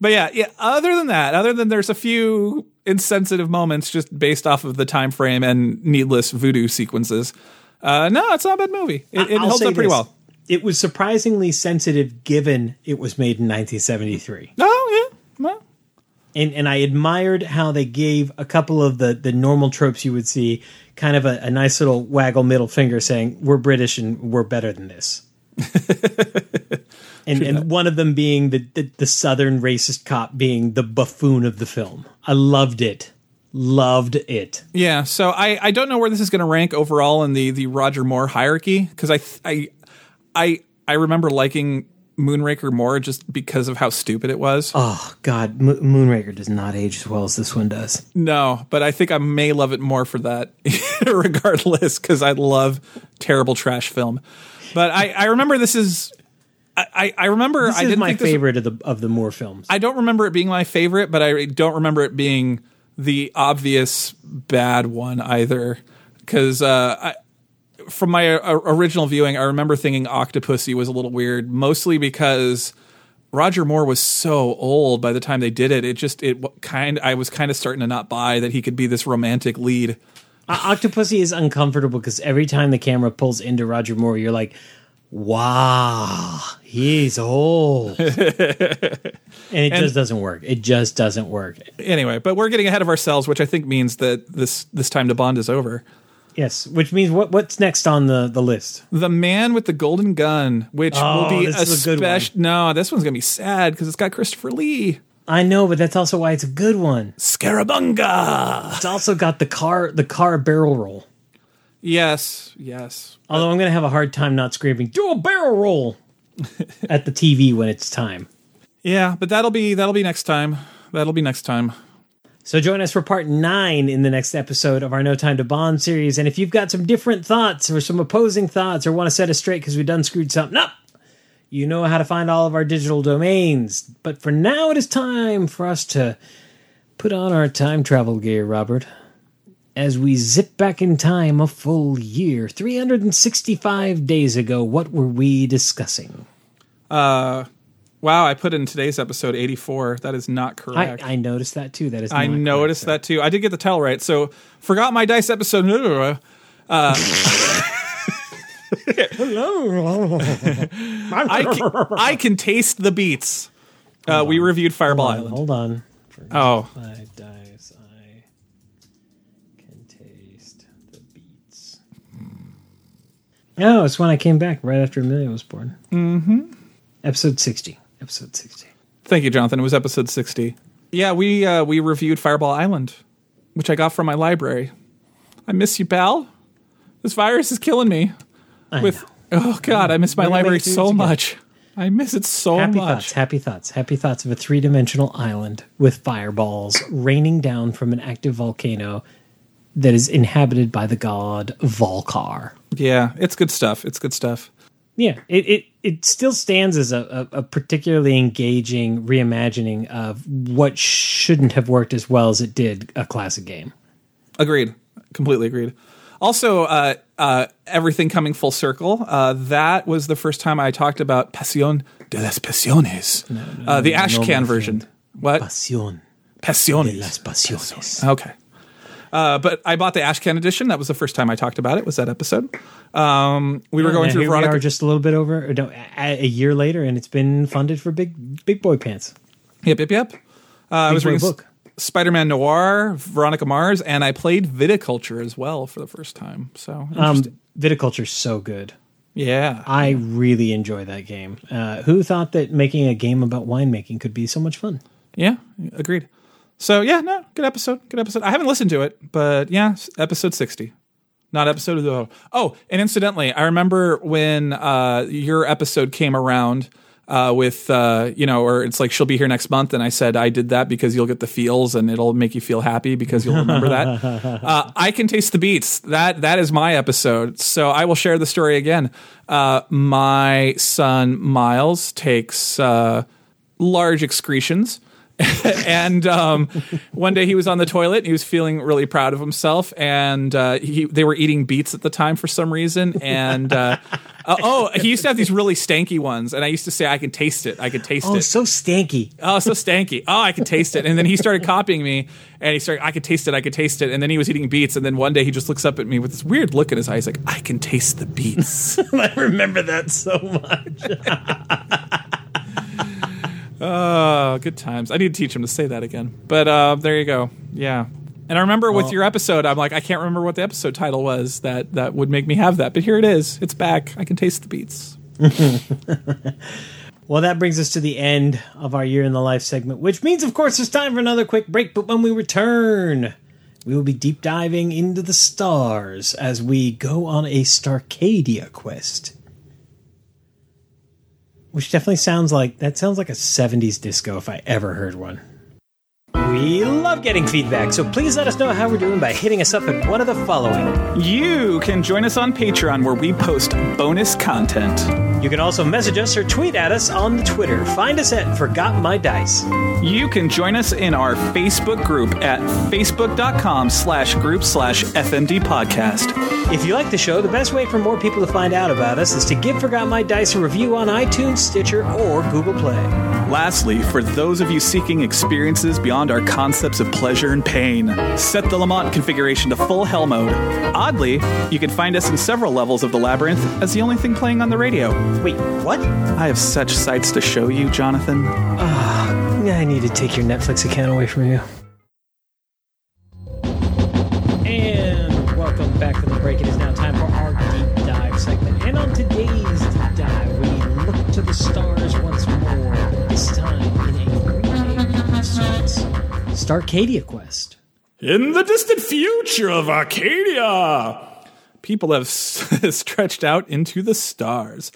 But yeah, yeah. Other than that, other than there's a few insensitive moments just based off of the time frame and needless voodoo sequences. Uh, no, it's not a bad movie. It, it holds up pretty this. well. It was surprisingly sensitive given it was made in 1973. Oh yeah, well, And and I admired how they gave a couple of the the normal tropes you would see kind of a, a nice little waggle middle finger saying we're British and we're better than this. and and one of them being the, the the southern racist cop being the buffoon of the film. I loved it. Loved it. yeah. So I, I don't know where this is going to rank overall in the the Roger Moore hierarchy because I th- I I I remember liking Moonraker more just because of how stupid it was. Oh God, Mo- Moonraker does not age as well as this one does. No, but I think I may love it more for that, regardless, because I love terrible trash film. But I, I remember this is, I, I remember This I didn't my think this, is my favorite of the of the Moore films. I don't remember it being my favorite, but I don't remember it being the obvious bad one either. Because uh, I, from my uh, original viewing, I remember thinking Octopussy was a little weird, mostly because Roger Moore was so old by the time they did it. It just it kind I was kind of starting to not buy that he could be this romantic lead. Octopussy is uncomfortable because every time the camera pulls into Roger Moore, you're like, "Wow, he's old," and it just doesn't work. It just doesn't work. Anyway, but we're getting ahead of ourselves, which I think means that this this time to bond is over. Yes, which means what? What's next on the the list? The Man with the Golden Gun, which Oh, will be a is a good special. No, this one's gonna be sad because it's got Christopher Lee. I know, but that's also why it's a good one. Scaramanga. It's also got the car the car barrel roll. Yes, yes. Although I'm going to have a hard time not screaming, "Do a barrel roll!" at the TV when it's time. Yeah, but that'll be that'll be next time. That'll be next time. So join us for part nine in the next episode of our No Time to Bond series. And if you've got some different thoughts or some opposing thoughts or want to set us straight because we've done screwed something up, you know how to find all of our digital domains. But for now, it is time for us to put on our time travel gear, Robert. As we zip back in time a full year, 365 days ago, what were we discussing? Uh, Wow, I put in today's episode 84. That is not correct. I noticed that too. That is I noticed correct, that too. I did get the title right. So, forgot my dice episode. Uh, I can, I can taste the beets. Uh, we reviewed Fireball sir. Island. Hold on. Oh, Five dice. I can taste the beets. Oh, it's when I came back right after Amelia was born. Mm-hmm. Episode sixty. Episode sixty. thank you, Jonathan. It was episode 60. Yeah, we uh, we reviewed Fireball Island, which I got from my library. I miss you, pal. This virus is killing me. I With know. oh god, I miss my We're gonna library make it so much. I miss it so much. happy much. thoughts. Happy thoughts. Happy thoughts of a three-dimensional island with fireballs raining down from an active volcano that is inhabited by the god Vul-Kar. Yeah, it's good stuff. It's good stuff. Yeah, it, it, it still stands as a, a, a particularly engaging reimagining of what shouldn't have worked as well as it did a classic game. Agreed. Completely agreed. Also, uh, uh, everything coming full circle. Uh, that was the first time I talked about Pasión de las Pasiones, uh, the ash no, can my version. What? Pasión de las pasiones. Okay. Uh, but I bought the Ashcan edition. That was the first time I talked about it. Was that episode? Um, we were going And through here Veronica. we are just a little bit over, no, a, a year later, and it's been funded for big big boy pants. Yep, yep, yep. Uh, I was reading book. Spider Man Noir, Veronica Mars, and I played Viticulture as well for the first time. So, Um. Viticulture's so good. yeah. I really enjoy that game. Uh, who thought that making a game about winemaking could be so much fun? Yeah, agreed. So yeah, no, good episode. Good episode. I haven't listened to it, but yeah, episode sixty. not episode of the. Oh, and incidentally, I remember when uh, your episode came around uh, with uh, you know, or it's like she'll be here next month, and I said I did that because you'll get the feels and it'll make you feel happy because you'll remember that. Uh, I can taste the beets. That that is my episode. So I will share the story again. Uh, my son Miles takes uh, large excretions. and um, one day he was on the toilet and he was feeling really proud of himself and uh, he, they were eating beets at the time for some reason and uh, uh, oh he used to have these really stanky ones and i used to say i can taste it i can taste it. Oh, it so stanky. oh so stanky oh i can taste it and then he started copying me and he started i could taste it i could taste it and then he was eating beets and then one day he just looks up at me with this weird look in his eyes like i can taste the beets I remember that so much. Oh, good times. I need to teach him to say that again. But uh, there you go. Yeah. And I remember with Well- your episode, I'm like, I can't remember what the episode title was that that would make me have that. But here it is. It's back. I can taste the beets. Well, that brings us to the end of our year in the life segment, which means, of course, it's time for another quick break. But when we return, we will be deep diving into the stars as we go on a Starcadia quest. Which definitely sounds like that sounds like a 70s disco if I ever heard one. We love getting feedback, so please let us know how we're doing by hitting us up at one of the following. You can join us on Patreon where we post bonus content. You can also message us or tweet at us on the Twitter. Find us at Forgot My Dice. You can join us in our Facebook group at facebook.com slash group slash FMD podcast. If you like the show, the best way for more people to find out about us is to give Forgot My Dice a review on iTunes, Stitcher, or Google Play. Lastly, for those of you seeking experiences beyond our concepts of pleasure and pain, set the Lament configuration to full hell mode. Oddly, you can find us in several levels of the labyrinth as the only thing playing on the radio. Wait, what? I have such sights to show you, Jonathan. I need to take your Netflix account away from you. And welcome back from the break. It is now time for our deep dive segment. And on today's deep dive, we look to the stars Starcadia Quest. In the distant future of Arcadia, people have stretched out into the stars.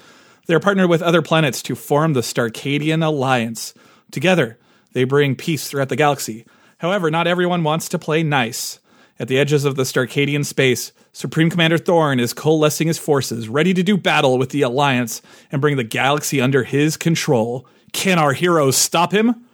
They're partnered with other planets to form the Starcadian Alliance. Together, they bring peace throughout the galaxy. However, not everyone wants to play nice. At the edges of the Starcadian space, Supreme Commander Thorn is coalescing his forces, ready to do battle with the Alliance and bring the galaxy under his control. Can our heroes stop him?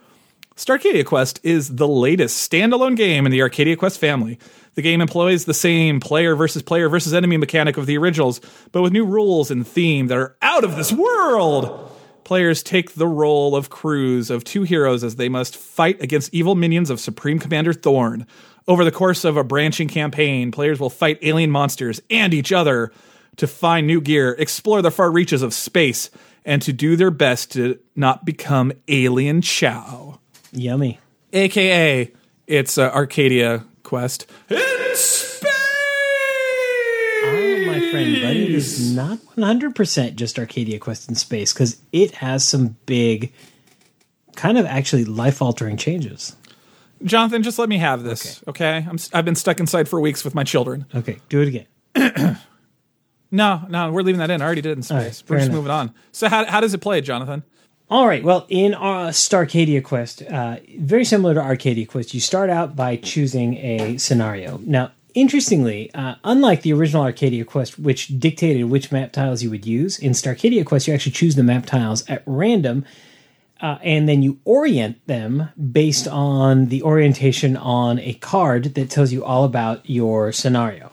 Starcadia Quest is the latest standalone game in the Arcadia Quest family. The game employs the same player versus player versus enemy mechanic of the originals, but with new rules and theme that are out of this world. Players take the role of crews of two heroes as they must fight against evil minions of Supreme Commander Thorn. Over the course of a branching campaign, players will fight alien monsters and each other to find new gear, explore the far reaches of space, and to do their best to not become alien chow Yummy. aka it's uh, Arcadia Quest in space. Oh, my friend, but it is not 100% just Arcadia Quest in space because it has some big, kind of actually life altering changes. Jonathan, just let me have this, okay? I'm s- I've been stuck inside for weeks with my children. Okay, do it again. No, no, we're leaving that in. I already did it in right, space. we're just enough. moving on. So how how does it play, Jonathan? All right. Well, in uh, Starcadia Quest, uh, very similar to Arcadia Quest, you start out by choosing a scenario. Now, interestingly, uh, unlike the original Arcadia Quest, which dictated which map tiles you would use, in Starcadia Quest, you actually choose the map tiles at random, uh, and then you orient them based on the orientation on a card that tells you all about your scenario.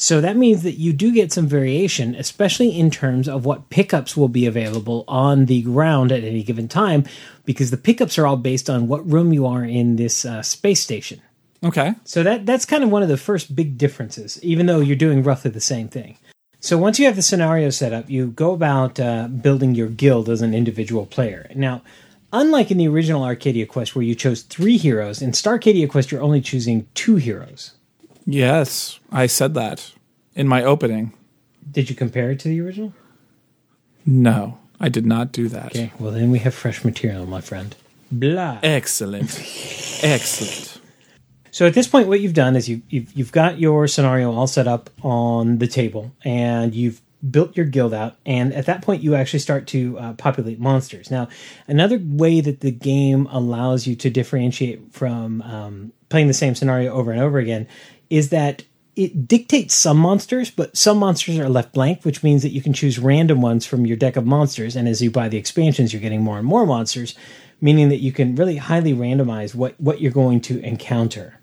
So that means that you do get some variation, especially in terms of what pickups will be available on the ground at any given time, because the pickups are all based on what room you are in this uh, space station. Okay. So that that's kind of one of the first big differences, even though you're doing roughly the same thing. So once you have the scenario set up, you go about uh, building your guild as an individual player. Now, unlike in the original Arcadia Quest, where you chose three heroes, in Starcadia Quest you're only choosing two heroes. Yes, I said that in my opening. Did you compare it to the original? No, I did not do that. Okay, well then we have fresh material, my friend. Blah. Excellent. Excellent. So at this point, what you've done is you, you've you've got your scenario all set up on the table, and you've built your guild out. And at that point, you actually start to uh, populate monsters. Now, another way that the game allows you to differentiate from um, playing the same scenario over and over again is that it dictates some monsters, but some monsters are left blank, which means that you can choose random ones from your deck of monsters. And as you buy the expansions, you're getting more and more monsters, meaning that you can really highly randomize what, what you're going to encounter.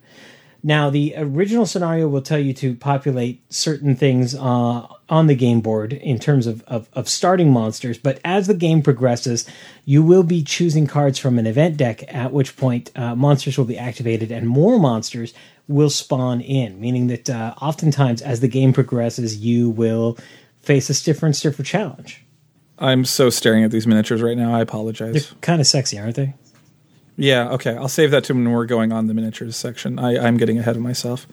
Now, the original scenario will tell you to populate certain things uh, on the game board in terms of, of, of, starting monsters, but as the game progresses, you will be choosing cards from an event deck, at which point uh, monsters will be activated and more monsters will spawn in, meaning that uh, oftentimes as the game progresses, you will face a different, stiffer challenge. I'm so staring at these miniatures right now. I apologize. They're kind of sexy, aren't they? Yeah, okay. I'll save that to when we're going on the miniatures section. I, I'm getting ahead of myself.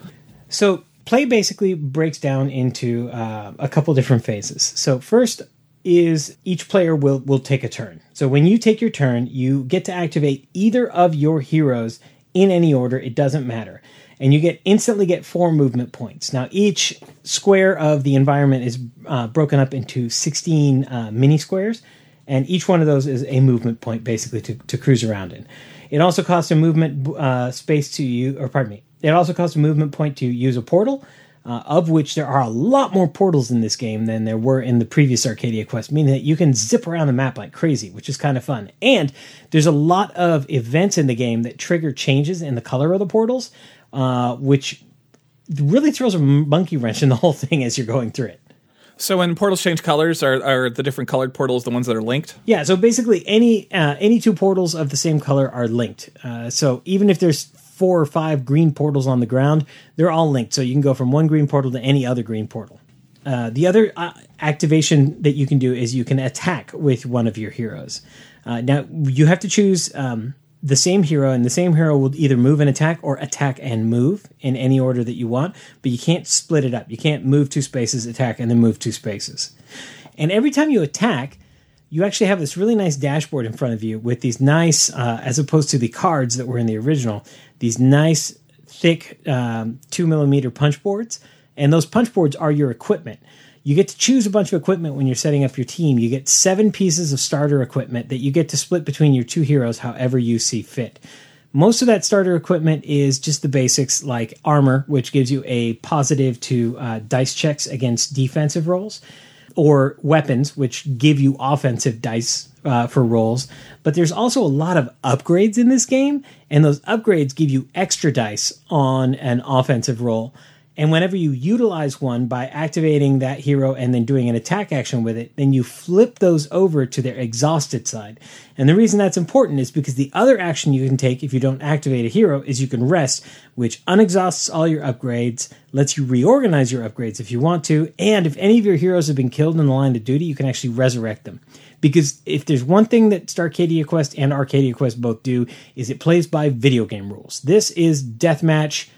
So, play basically breaks down into uh, a couple different phases. So, first is each player will will take a turn. So, when you take your turn, you get to activate either of your heroes in any order. It doesn't matter, and you get instantly get four movement points. Now, each square of the environment is uh, broken up into sixteen uh, mini squares, and each one of those is a movement point, basically to to cruise around in. It also costs a movement uh, space to you, or pardon me, it also costs a movement point to use a portal, uh, of which there are a lot more portals in this game than there were in the previous Arcadia Quest, meaning that you can zip around the map like crazy, which is kind of fun. And there's a lot of events in the game that trigger changes in the color of the portals, uh, which really throws a monkey wrench in the whole thing as you're going through it. So when portals change colors, are, are the different colored portals the ones that are linked? Yeah. So basically, any uh, any two portals of the same color are linked. Uh, so even if there's four or five green portals on the ground, they're all linked. So you can go from one green portal to any other green portal. Uh, the other uh, activation that you can do is you can attack with one of your heroes. Uh, now you have to choose um, the same hero, and the same hero will either move and attack or attack and move in any order that you want, but you can't split it up. You can't move two spaces, attack, and then move two spaces. And every time you attack, you actually have this really nice dashboard in front of you with these nice, uh, as opposed to the cards that were in the original, these nice, thick um, two millimeter punch boards. And those punch boards are your equipment. You get to choose a bunch of equipment when you're setting up your team. You get seven pieces of starter equipment that you get to split between your two heroes however you see fit. Most of that starter equipment is just the basics like armor, which gives you a positive to uh, dice checks against defensive rolls, or weapons, which give you offensive dice uh, for rolls. But there's also a lot of upgrades in this game, and those upgrades give you extra dice on an offensive roll. And whenever you utilize one by activating that hero and then doing an attack action with it, then you flip those over to their exhausted side. And the reason that's important is because the other action you can take if you don't activate a hero is you can rest, which unexhausts all your upgrades, lets you reorganize your upgrades if you want to, and if any of your heroes have been killed in the line of duty, you can actually resurrect them. Because if there's one thing that Starcadia Quest and Arcadia Quest both do, is it plays by video game rules. This is deathmatch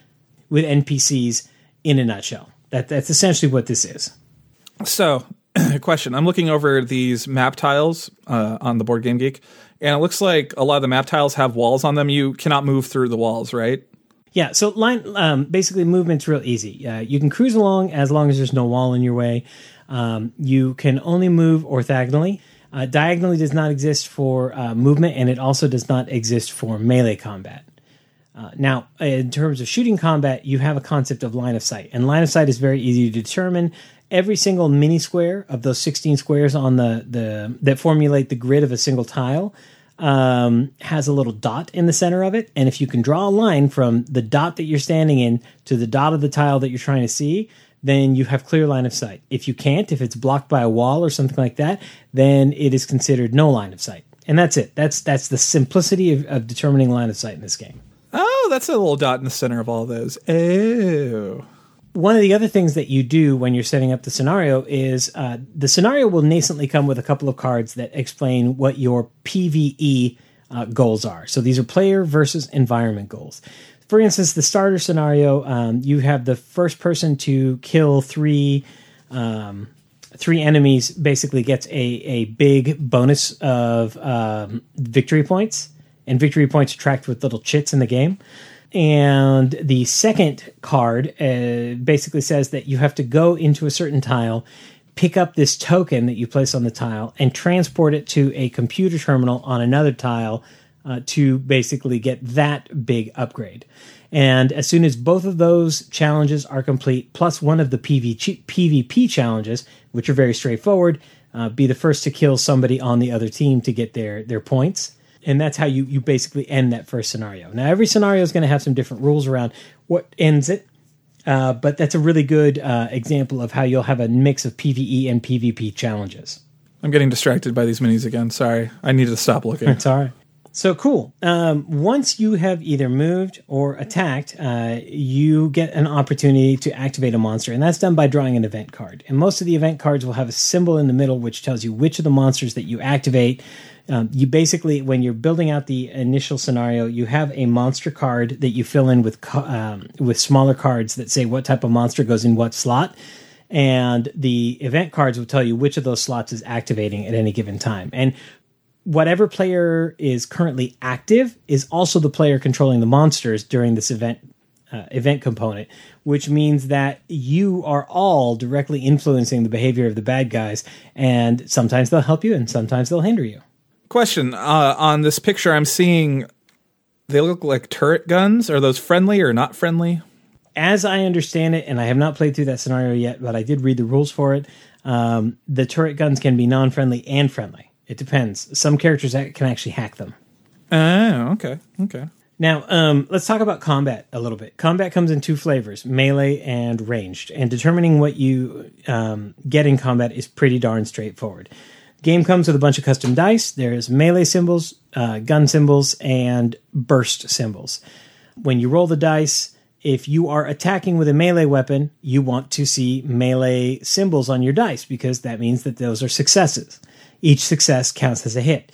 with NPCs in a nutshell. That that's essentially what this is. So, question: I'm looking over these map tiles uh, on the Board Game Geek, and it looks like a lot of the map tiles have walls on them. You cannot move through the walls, right? Yeah. So line um, basically movement's real easy. Uh, you can cruise along as long as there's no wall in your way. Um, you can only move orthogonally. Uh, diagonally does not exist for uh, movement, and it also does not exist for melee combat. Uh, now, in terms of shooting combat, you have a concept of line of sight, and line of sight is very easy to determine. Every single mini square of those 16 squares on the, the that formulate the grid of a single tile um, has a little dot in the center of it, and if you can draw a line from the dot that you're standing in to the dot of the tile that you're trying to see, then you have clear line of sight. If you can't, if it's blocked by a wall or something like that, then it is considered no line of sight. And that's it. That's that's the simplicity of, of determining line of sight in this game. Oh, that's a little dot in the center of all those. Oh. One of the other things that you do when you're setting up the scenario is uh, the scenario will nascently come with a couple of cards that explain what your PVE uh, goals are. So these are player versus environment goals. For instance, the starter scenario, um, you have the first person to kill three um, three enemies basically gets a, a big bonus of um, victory points and victory points are tracked with little chits in the game. And the second card uh, basically says that you have to go into a certain tile, pick up this token that you place on the tile, and transport it to a computer terminal on another tile uh, to basically get that big upgrade. And as soon as both of those challenges are complete, plus one of the PvP, PvP challenges, which are very straightforward, uh, be the first to kill somebody on the other team to get their their points. And that's how you you basically end that first scenario. Now every scenario is going to have some different rules around what ends it, uh, but that's a really good uh, example of how you'll have a mix of PVE and PvP challenges. I'm getting distracted by these minis again. Sorry. I need to stop looking. It's all right. So cool. Um, once you have either moved or attacked, uh, you get an opportunity to activate a monster, and that's done by drawing an event card. And most of the event cards will have a symbol in the middle which tells you which of the monsters that you activate. Um, you basically, when you're building out the initial scenario, you have a monster card that you fill in with um, with smaller cards that say what type of monster goes in what slot and the event cards will tell you which of those slots is activating at any given time. And whatever player is currently active is also the player controlling the monsters during this event uh, event component, which means that you are all directly influencing the behavior of the bad guys, and sometimes they'll help you, and sometimes they'll hinder you. Question uh, on this picture, I'm seeing they look like turret guns. Are those friendly or not friendly? As I understand it, and I have not played through that scenario yet, but I did read the rules for it. Um, the turret guns can be non-friendly and friendly. It depends. Some characters can actually hack them. Oh, okay, okay. Now, um, let's talk about combat a little bit. Combat comes in two flavors melee and ranged, and determining what you um, get in combat is pretty darn straightforward. The game comes with a bunch of custom dice. There's melee symbols, uh, gun symbols, and burst symbols. When you roll the dice, if you are attacking with a melee weapon, you want to see melee symbols on your dice because that means that those are successes. Each success counts as a hit.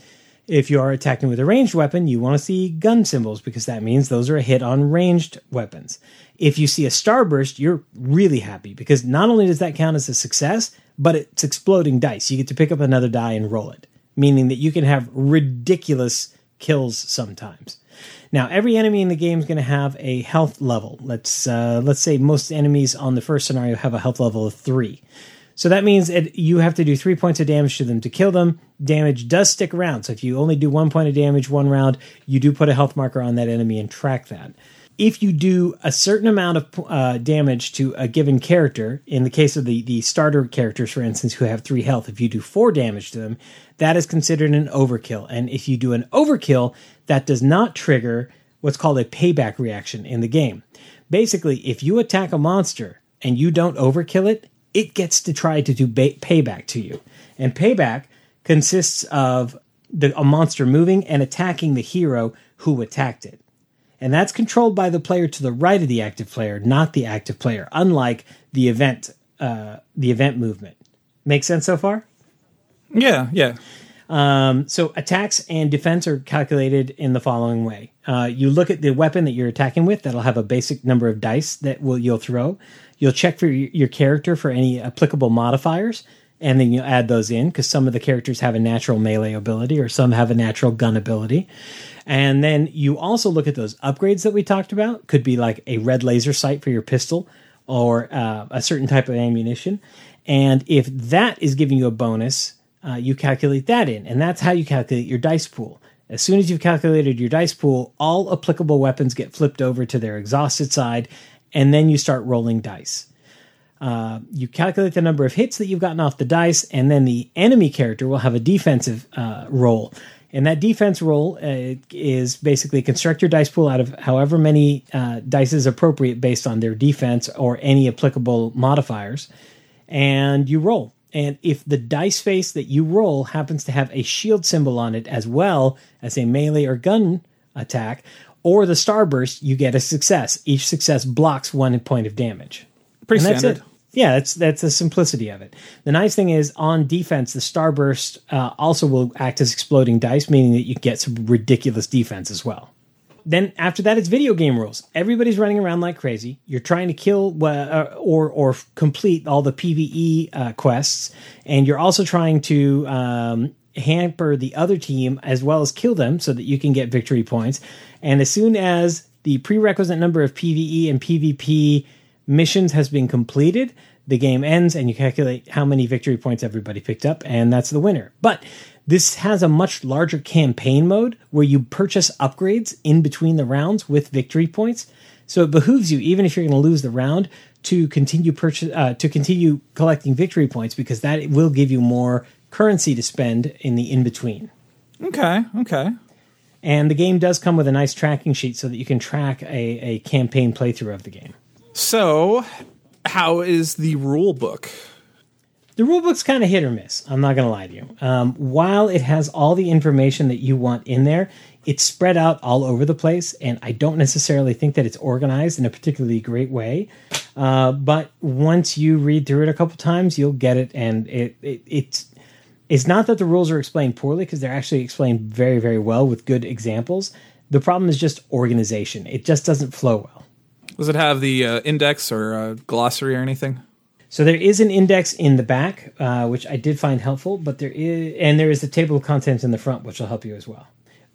If you are attacking with a ranged weapon, you want to see gun symbols because that means those are a hit on ranged weapons. If you see a starburst, you're really happy because not only does that count as a success, but it's exploding dice. You get to pick up another die and roll it, meaning that you can have ridiculous kills sometimes. Now, every enemy in the game is going to have a health level. Let's uh, let's say most enemies on the first scenario have a health level of three. So that means it, you have to do three points of damage to them to kill them. Damage does stick around. So if you only do one point of damage one round, you do put a health marker on that enemy and track that. If you do a certain amount of uh, damage to a given character, in the case of the, the starter characters, for instance, who have three health, if you do four damage to them, that is considered an overkill. And if you do an overkill, that does not trigger what's called a payback reaction in the game. Basically, if you attack a monster and you don't overkill it, it gets to try to do ba- payback to you. And payback consists of the, a monster moving and attacking the hero who attacked it. And that's controlled by the player to the right of the active player, not the active player, unlike the event uh, the event movement. Make sense so far? Yeah, yeah. Um, so attacks and defense are calculated in the following way. Uh, you look at the weapon that you're attacking with. That'll have a basic number of dice that will you'll throw. You'll check for your character for any applicable modifiers, and then you'll add those in because some of the characters have a natural melee ability or some have a natural gun ability. And then you also look at those upgrades that we talked about. Could be like a red laser sight for your pistol or uh, a certain type of ammunition. And if that is giving you a bonus, uh, you calculate that in. And that's how you calculate your dice pool. As soon as you've calculated your dice pool, all applicable weapons get flipped over to their exhausted side, and then you start rolling dice. Uh, you calculate the number of hits that you've gotten off the dice, and then the enemy character will have a defensive uh, roll. And that defense roll uh, is basically construct your dice pool out of however many uh, dice is appropriate based on their defense or any applicable modifiers, and you roll. And if the dice face that you roll happens to have a shield symbol on it as well as a melee or gun attack, or the starburst, you get a success. Each success blocks one point of damage. Pretty and standard. It. Yeah, that's that's the simplicity of it. The nice thing is on defense, the starburst uh, also will act as exploding dice, meaning that you get some ridiculous defense as well. Then after that, it's video game rules. Everybody's running around like crazy. You're trying to kill uh, or or complete all the PVE uh, quests, and you're also trying to um, hamper the other team as well as kill them so that you can get victory points. And as soon as the prerequisite number of PvE and PvP missions has been completed, the game ends and you calculate how many victory points everybody picked up, and that's the winner. But this has a much larger campaign mode where you purchase upgrades in between the rounds with victory points. So it behooves you, even if you're going to lose the round, to continue purchase uh, to continue collecting victory points because that will give you more currency to spend in the in between. Okay, okay. And the game does come with a nice tracking sheet so that you can track a, a campaign playthrough of the game. So, how is the rule book? The rulebook's kind of hit or miss. I'm not going to lie to you. Um, while it has all the information that you want in there, it's spread out all over the place, and I don't necessarily think that it's organized in a particularly great way. Uh, but once you read through it a couple times, you'll get it, and it, it it's it's not that the rules are explained poorly because they're actually explained very very well with good examples. The problem is just organization. It just doesn't flow well. Does it have the uh, index or uh, glossary or anything? So there is an index in the back, uh, which I did find helpful, but there is, and there is a table of contents in the front, which will help you as well.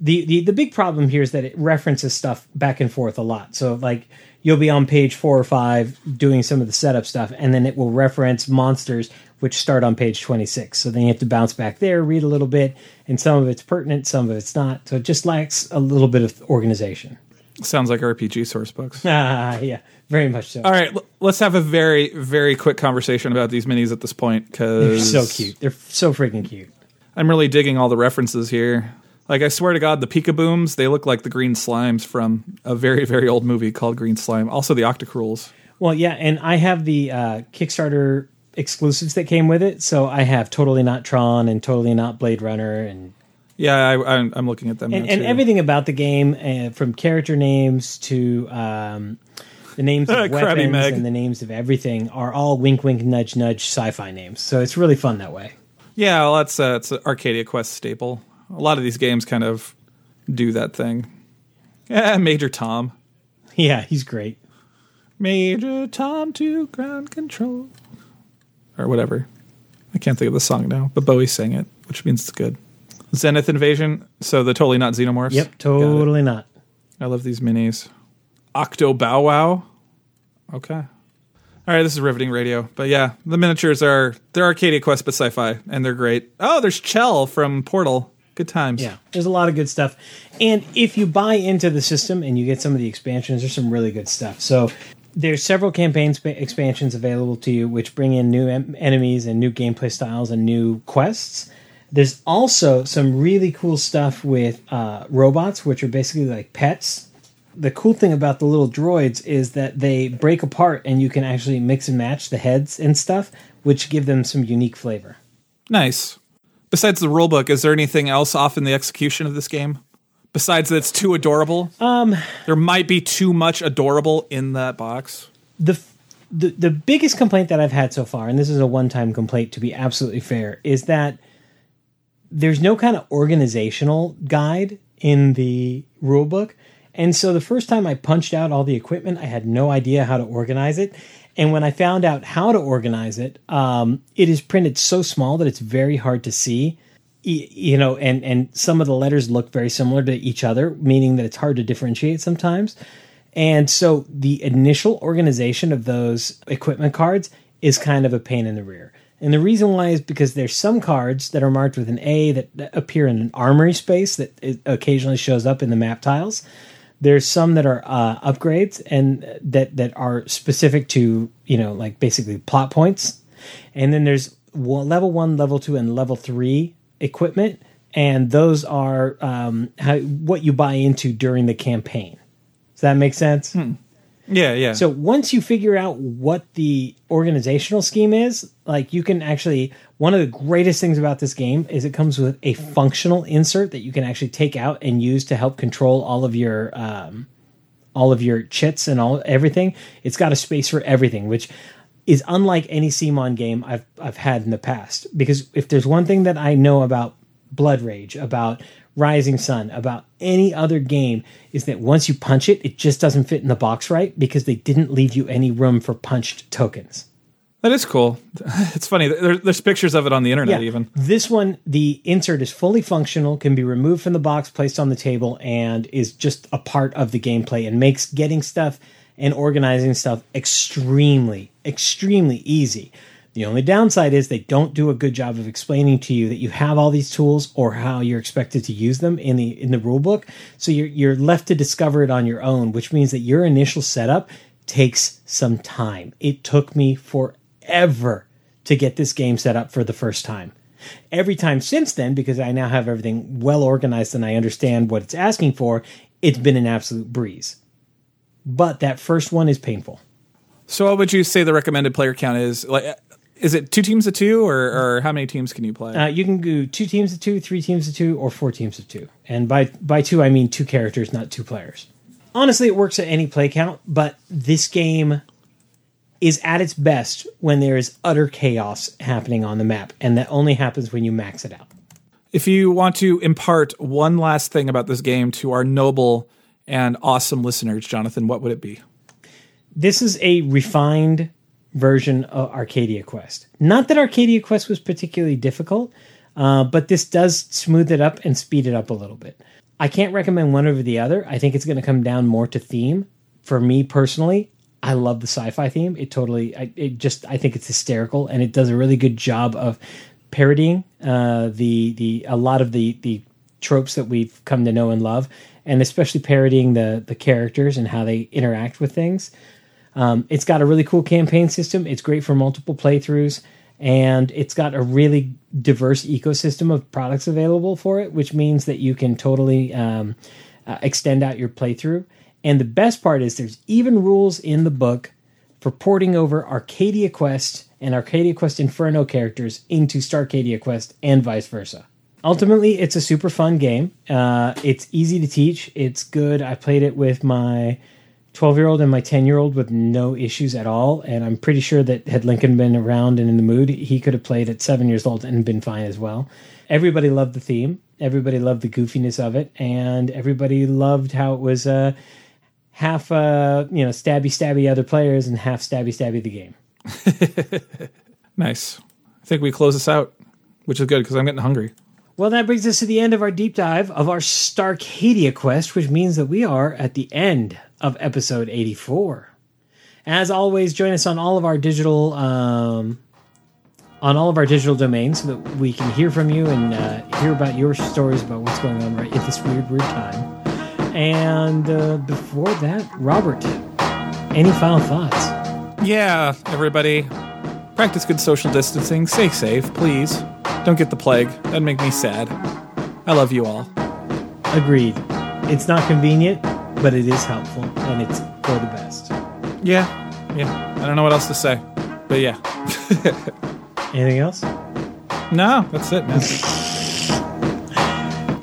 The, the the big problem here is that it references stuff back and forth a lot. So like you'll be on page four or five doing some of the setup stuff, and then it will reference monsters which start on page twenty six. So then you have to bounce back there, read a little bit, and some of it's pertinent, some of it's not. So it just lacks a little bit of organization. Sounds like RPG source books. Ah, yeah, very much so. All right, l- let's have a very, very quick conversation about these minis at this point because They're so cute. They're so freaking cute. I'm really digging all the references here. Like I swear to God, the Pika Booms they look like the green slimes from a very, very old movie called Green Slime. Also, the Octocruels. Well, yeah, and I have the uh, Kickstarter exclusives that came with it. So I have totally not Tron and totally not Blade Runner and Yeah, I, I'm, I'm looking at them. and, and everything about the game, uh, from character names to um, the names of weapons Meg. and the names of everything, are all wink, wink, nudge, nudge sci-fi names. So it's really fun that way. Yeah, well, that's uh, it's an Arcadia Quest staple. A lot of these games kind of do that thing. Yeah, Major Tom. Yeah, he's great. Major Tom to ground control. Or whatever. I can't think of the song now, but Bowie sang it, which means it's good. Zenith Invasion. So the totally not xenomorphs. Yep, totally not. I love these minis. Octo Bow Wow. Okay. All right, this is riveting radio. But yeah, the miniatures are they're Arcadia Quest but sci-fi, and they're great. Oh, there's Chell from Portal. Good times. Yeah, there's a lot of good stuff. And if you buy into the system and you get some of the expansions, there's some really good stuff. So there's several campaign sp- expansions available to you, which bring in new em- enemies and new gameplay styles and new quests. There's also some really cool stuff with uh, robots, which are basically like pets. The cool thing about the little droids is that they break apart and you can actually mix and match the heads and stuff, which give them some unique flavor. Nice. Besides the rulebook, is there anything else off in the execution of this game? Besides that it's too adorable? Um there might be too much adorable in that box. the the the biggest complaint that I've had so far, and this is a one time complaint to be absolutely fair, is that there's no kind of organizational guide in the rule book. And so the first time I punched out all the equipment, I had no idea how to organize it. And when I found out how to organize it, um, it is printed so small that it's very hard to see. You know, and and some of the letters look very similar to each other, meaning that it's hard to differentiate sometimes. And so the initial organization of those equipment cards is kind of a pain in the rear. And the reason why is because there's some cards that are marked with an A that appear in an armory space that occasionally shows up in the map tiles. There's some that are uh, upgrades and that that are specific to you know like basically plot points. And then there's level one, level two, and level three equipment, and those are um, how, what you buy into during the campaign. Does that make sense? Yeah, yeah. So once you figure out what the organizational scheme is, like you can actually one of the greatest things about this game is it comes with a functional insert that you can actually take out and use to help control all of your um, all of your chits and all everything. It's got a space for everything, which is unlike any CMON game I've I've had in the past. Because if there's one thing that I know about Blood Rage, about Rising Sun, about any other game, is that once you punch it, it just doesn't fit in the box right because they didn't leave you any room for punched tokens. That is cool. It's funny. There, there's pictures of it on the internet, Yeah. even. This one, the insert is fully functional, can be removed from the box, placed on the table, and is just a part of the gameplay and makes getting stuff and organizing stuff extremely, extremely easy. The only downside is they don't do a good job of explaining to you that you have all these tools or how you're expected to use them in the in the rule book. So you're you're left to discover it on your own, which means that your initial setup takes some time. It took me forever to get this game set up for the first time. Every time since then, because I now have everything well organized and I understand what it's asking for, it's been an absolute breeze. But that first one is painful. So, what would you say the recommended player count is? Like, is it two teams of two, or, or how many teams can you play? Uh, you can do two teams of two, three teams of two, or four teams of two. And by by two, I mean two characters, not two players. Honestly, it works at any play count, but this game is at its best when there is utter chaos happening on the map, and that only happens when you max it out. if you want to impart one last thing about this game to our noble and awesome listeners, Jonathan, what would it be? this is a refined version of Arcadia Quest. Not that Arcadia Quest was particularly difficult, uh, but this does smooth it up and speed it up a little bit. I can't recommend one over the other. I think it's going to come down more to theme. For me personally, I love the sci-fi theme. It totally, I, it just, I think it's hysterical, and it does a really good job of parodying uh, the the a lot of the the tropes that we've come to know and love, and especially parodying the the characters and how they interact with things. Um, it's got a really cool campaign system. It's great for multiple playthroughs, and it's got a really diverse ecosystem of products available for it, which means that you can totally um, uh, extend out your playthrough. And the best part is there's even rules in the book for porting over Arcadia Quest and Arcadia Quest Inferno characters into Starcadia Quest and vice versa. Ultimately, it's a super fun game. Uh, it's easy to teach. It's good. I played it with my 12 year old and my 10 year old with no issues at all. And I'm pretty sure that had Lincoln been around and in the mood, he could have played at seven years old and been fine as well. Everybody loved the theme. Everybody loved the goofiness of it. And everybody loved how it was uh, half, uh, you know, stabby stabby other players and half stabby stabby the game. Nice. I think we close this out, which is good because I'm getting hungry. Well, that brings us to the end of our deep dive of our Starcadia quest, which means that we are at the end of episode 84. As always, join us on all of our digital um, on all of our digital domains so that we can hear from you and uh, hear about your stories about what's going on right at this weird, weird time. And uh, before that, Robert, any final thoughts? Yeah, everybody, practice good social distancing. Stay safe, please. Don't get the plague. That'd make me sad. I love you all. Agreed. It's not convenient, but it is helpful and it's for the best. Yeah, yeah. I don't know what else to say, but yeah. Anything else? No, that's it, man.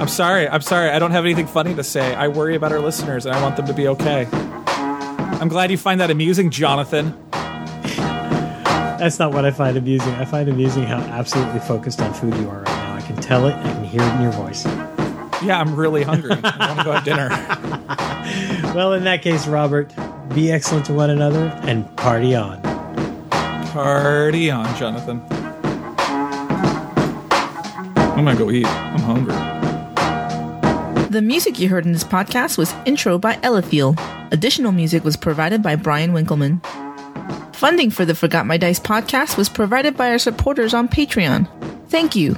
I'm sorry. I'm sorry. I don't have anything funny to say. I worry about our listeners and I want them to be okay. I'm glad you find that amusing, Jonathan. That's not what I find amusing. I find amusing how absolutely focused on food you are right now. I can tell it. I can hear it in your voice. Yeah, I'm really hungry. I want to go have dinner. Well, in that case, Robert, be excellent to one another and party on. Party on, Jonathan. I'm gonna go eat. I'm hungry. The music you heard in this podcast was Intro by Elithiel. Additional music was provided by Brian Winkleman. Funding for the Forgot My Dice podcast was provided by our supporters on Patreon. Thank you.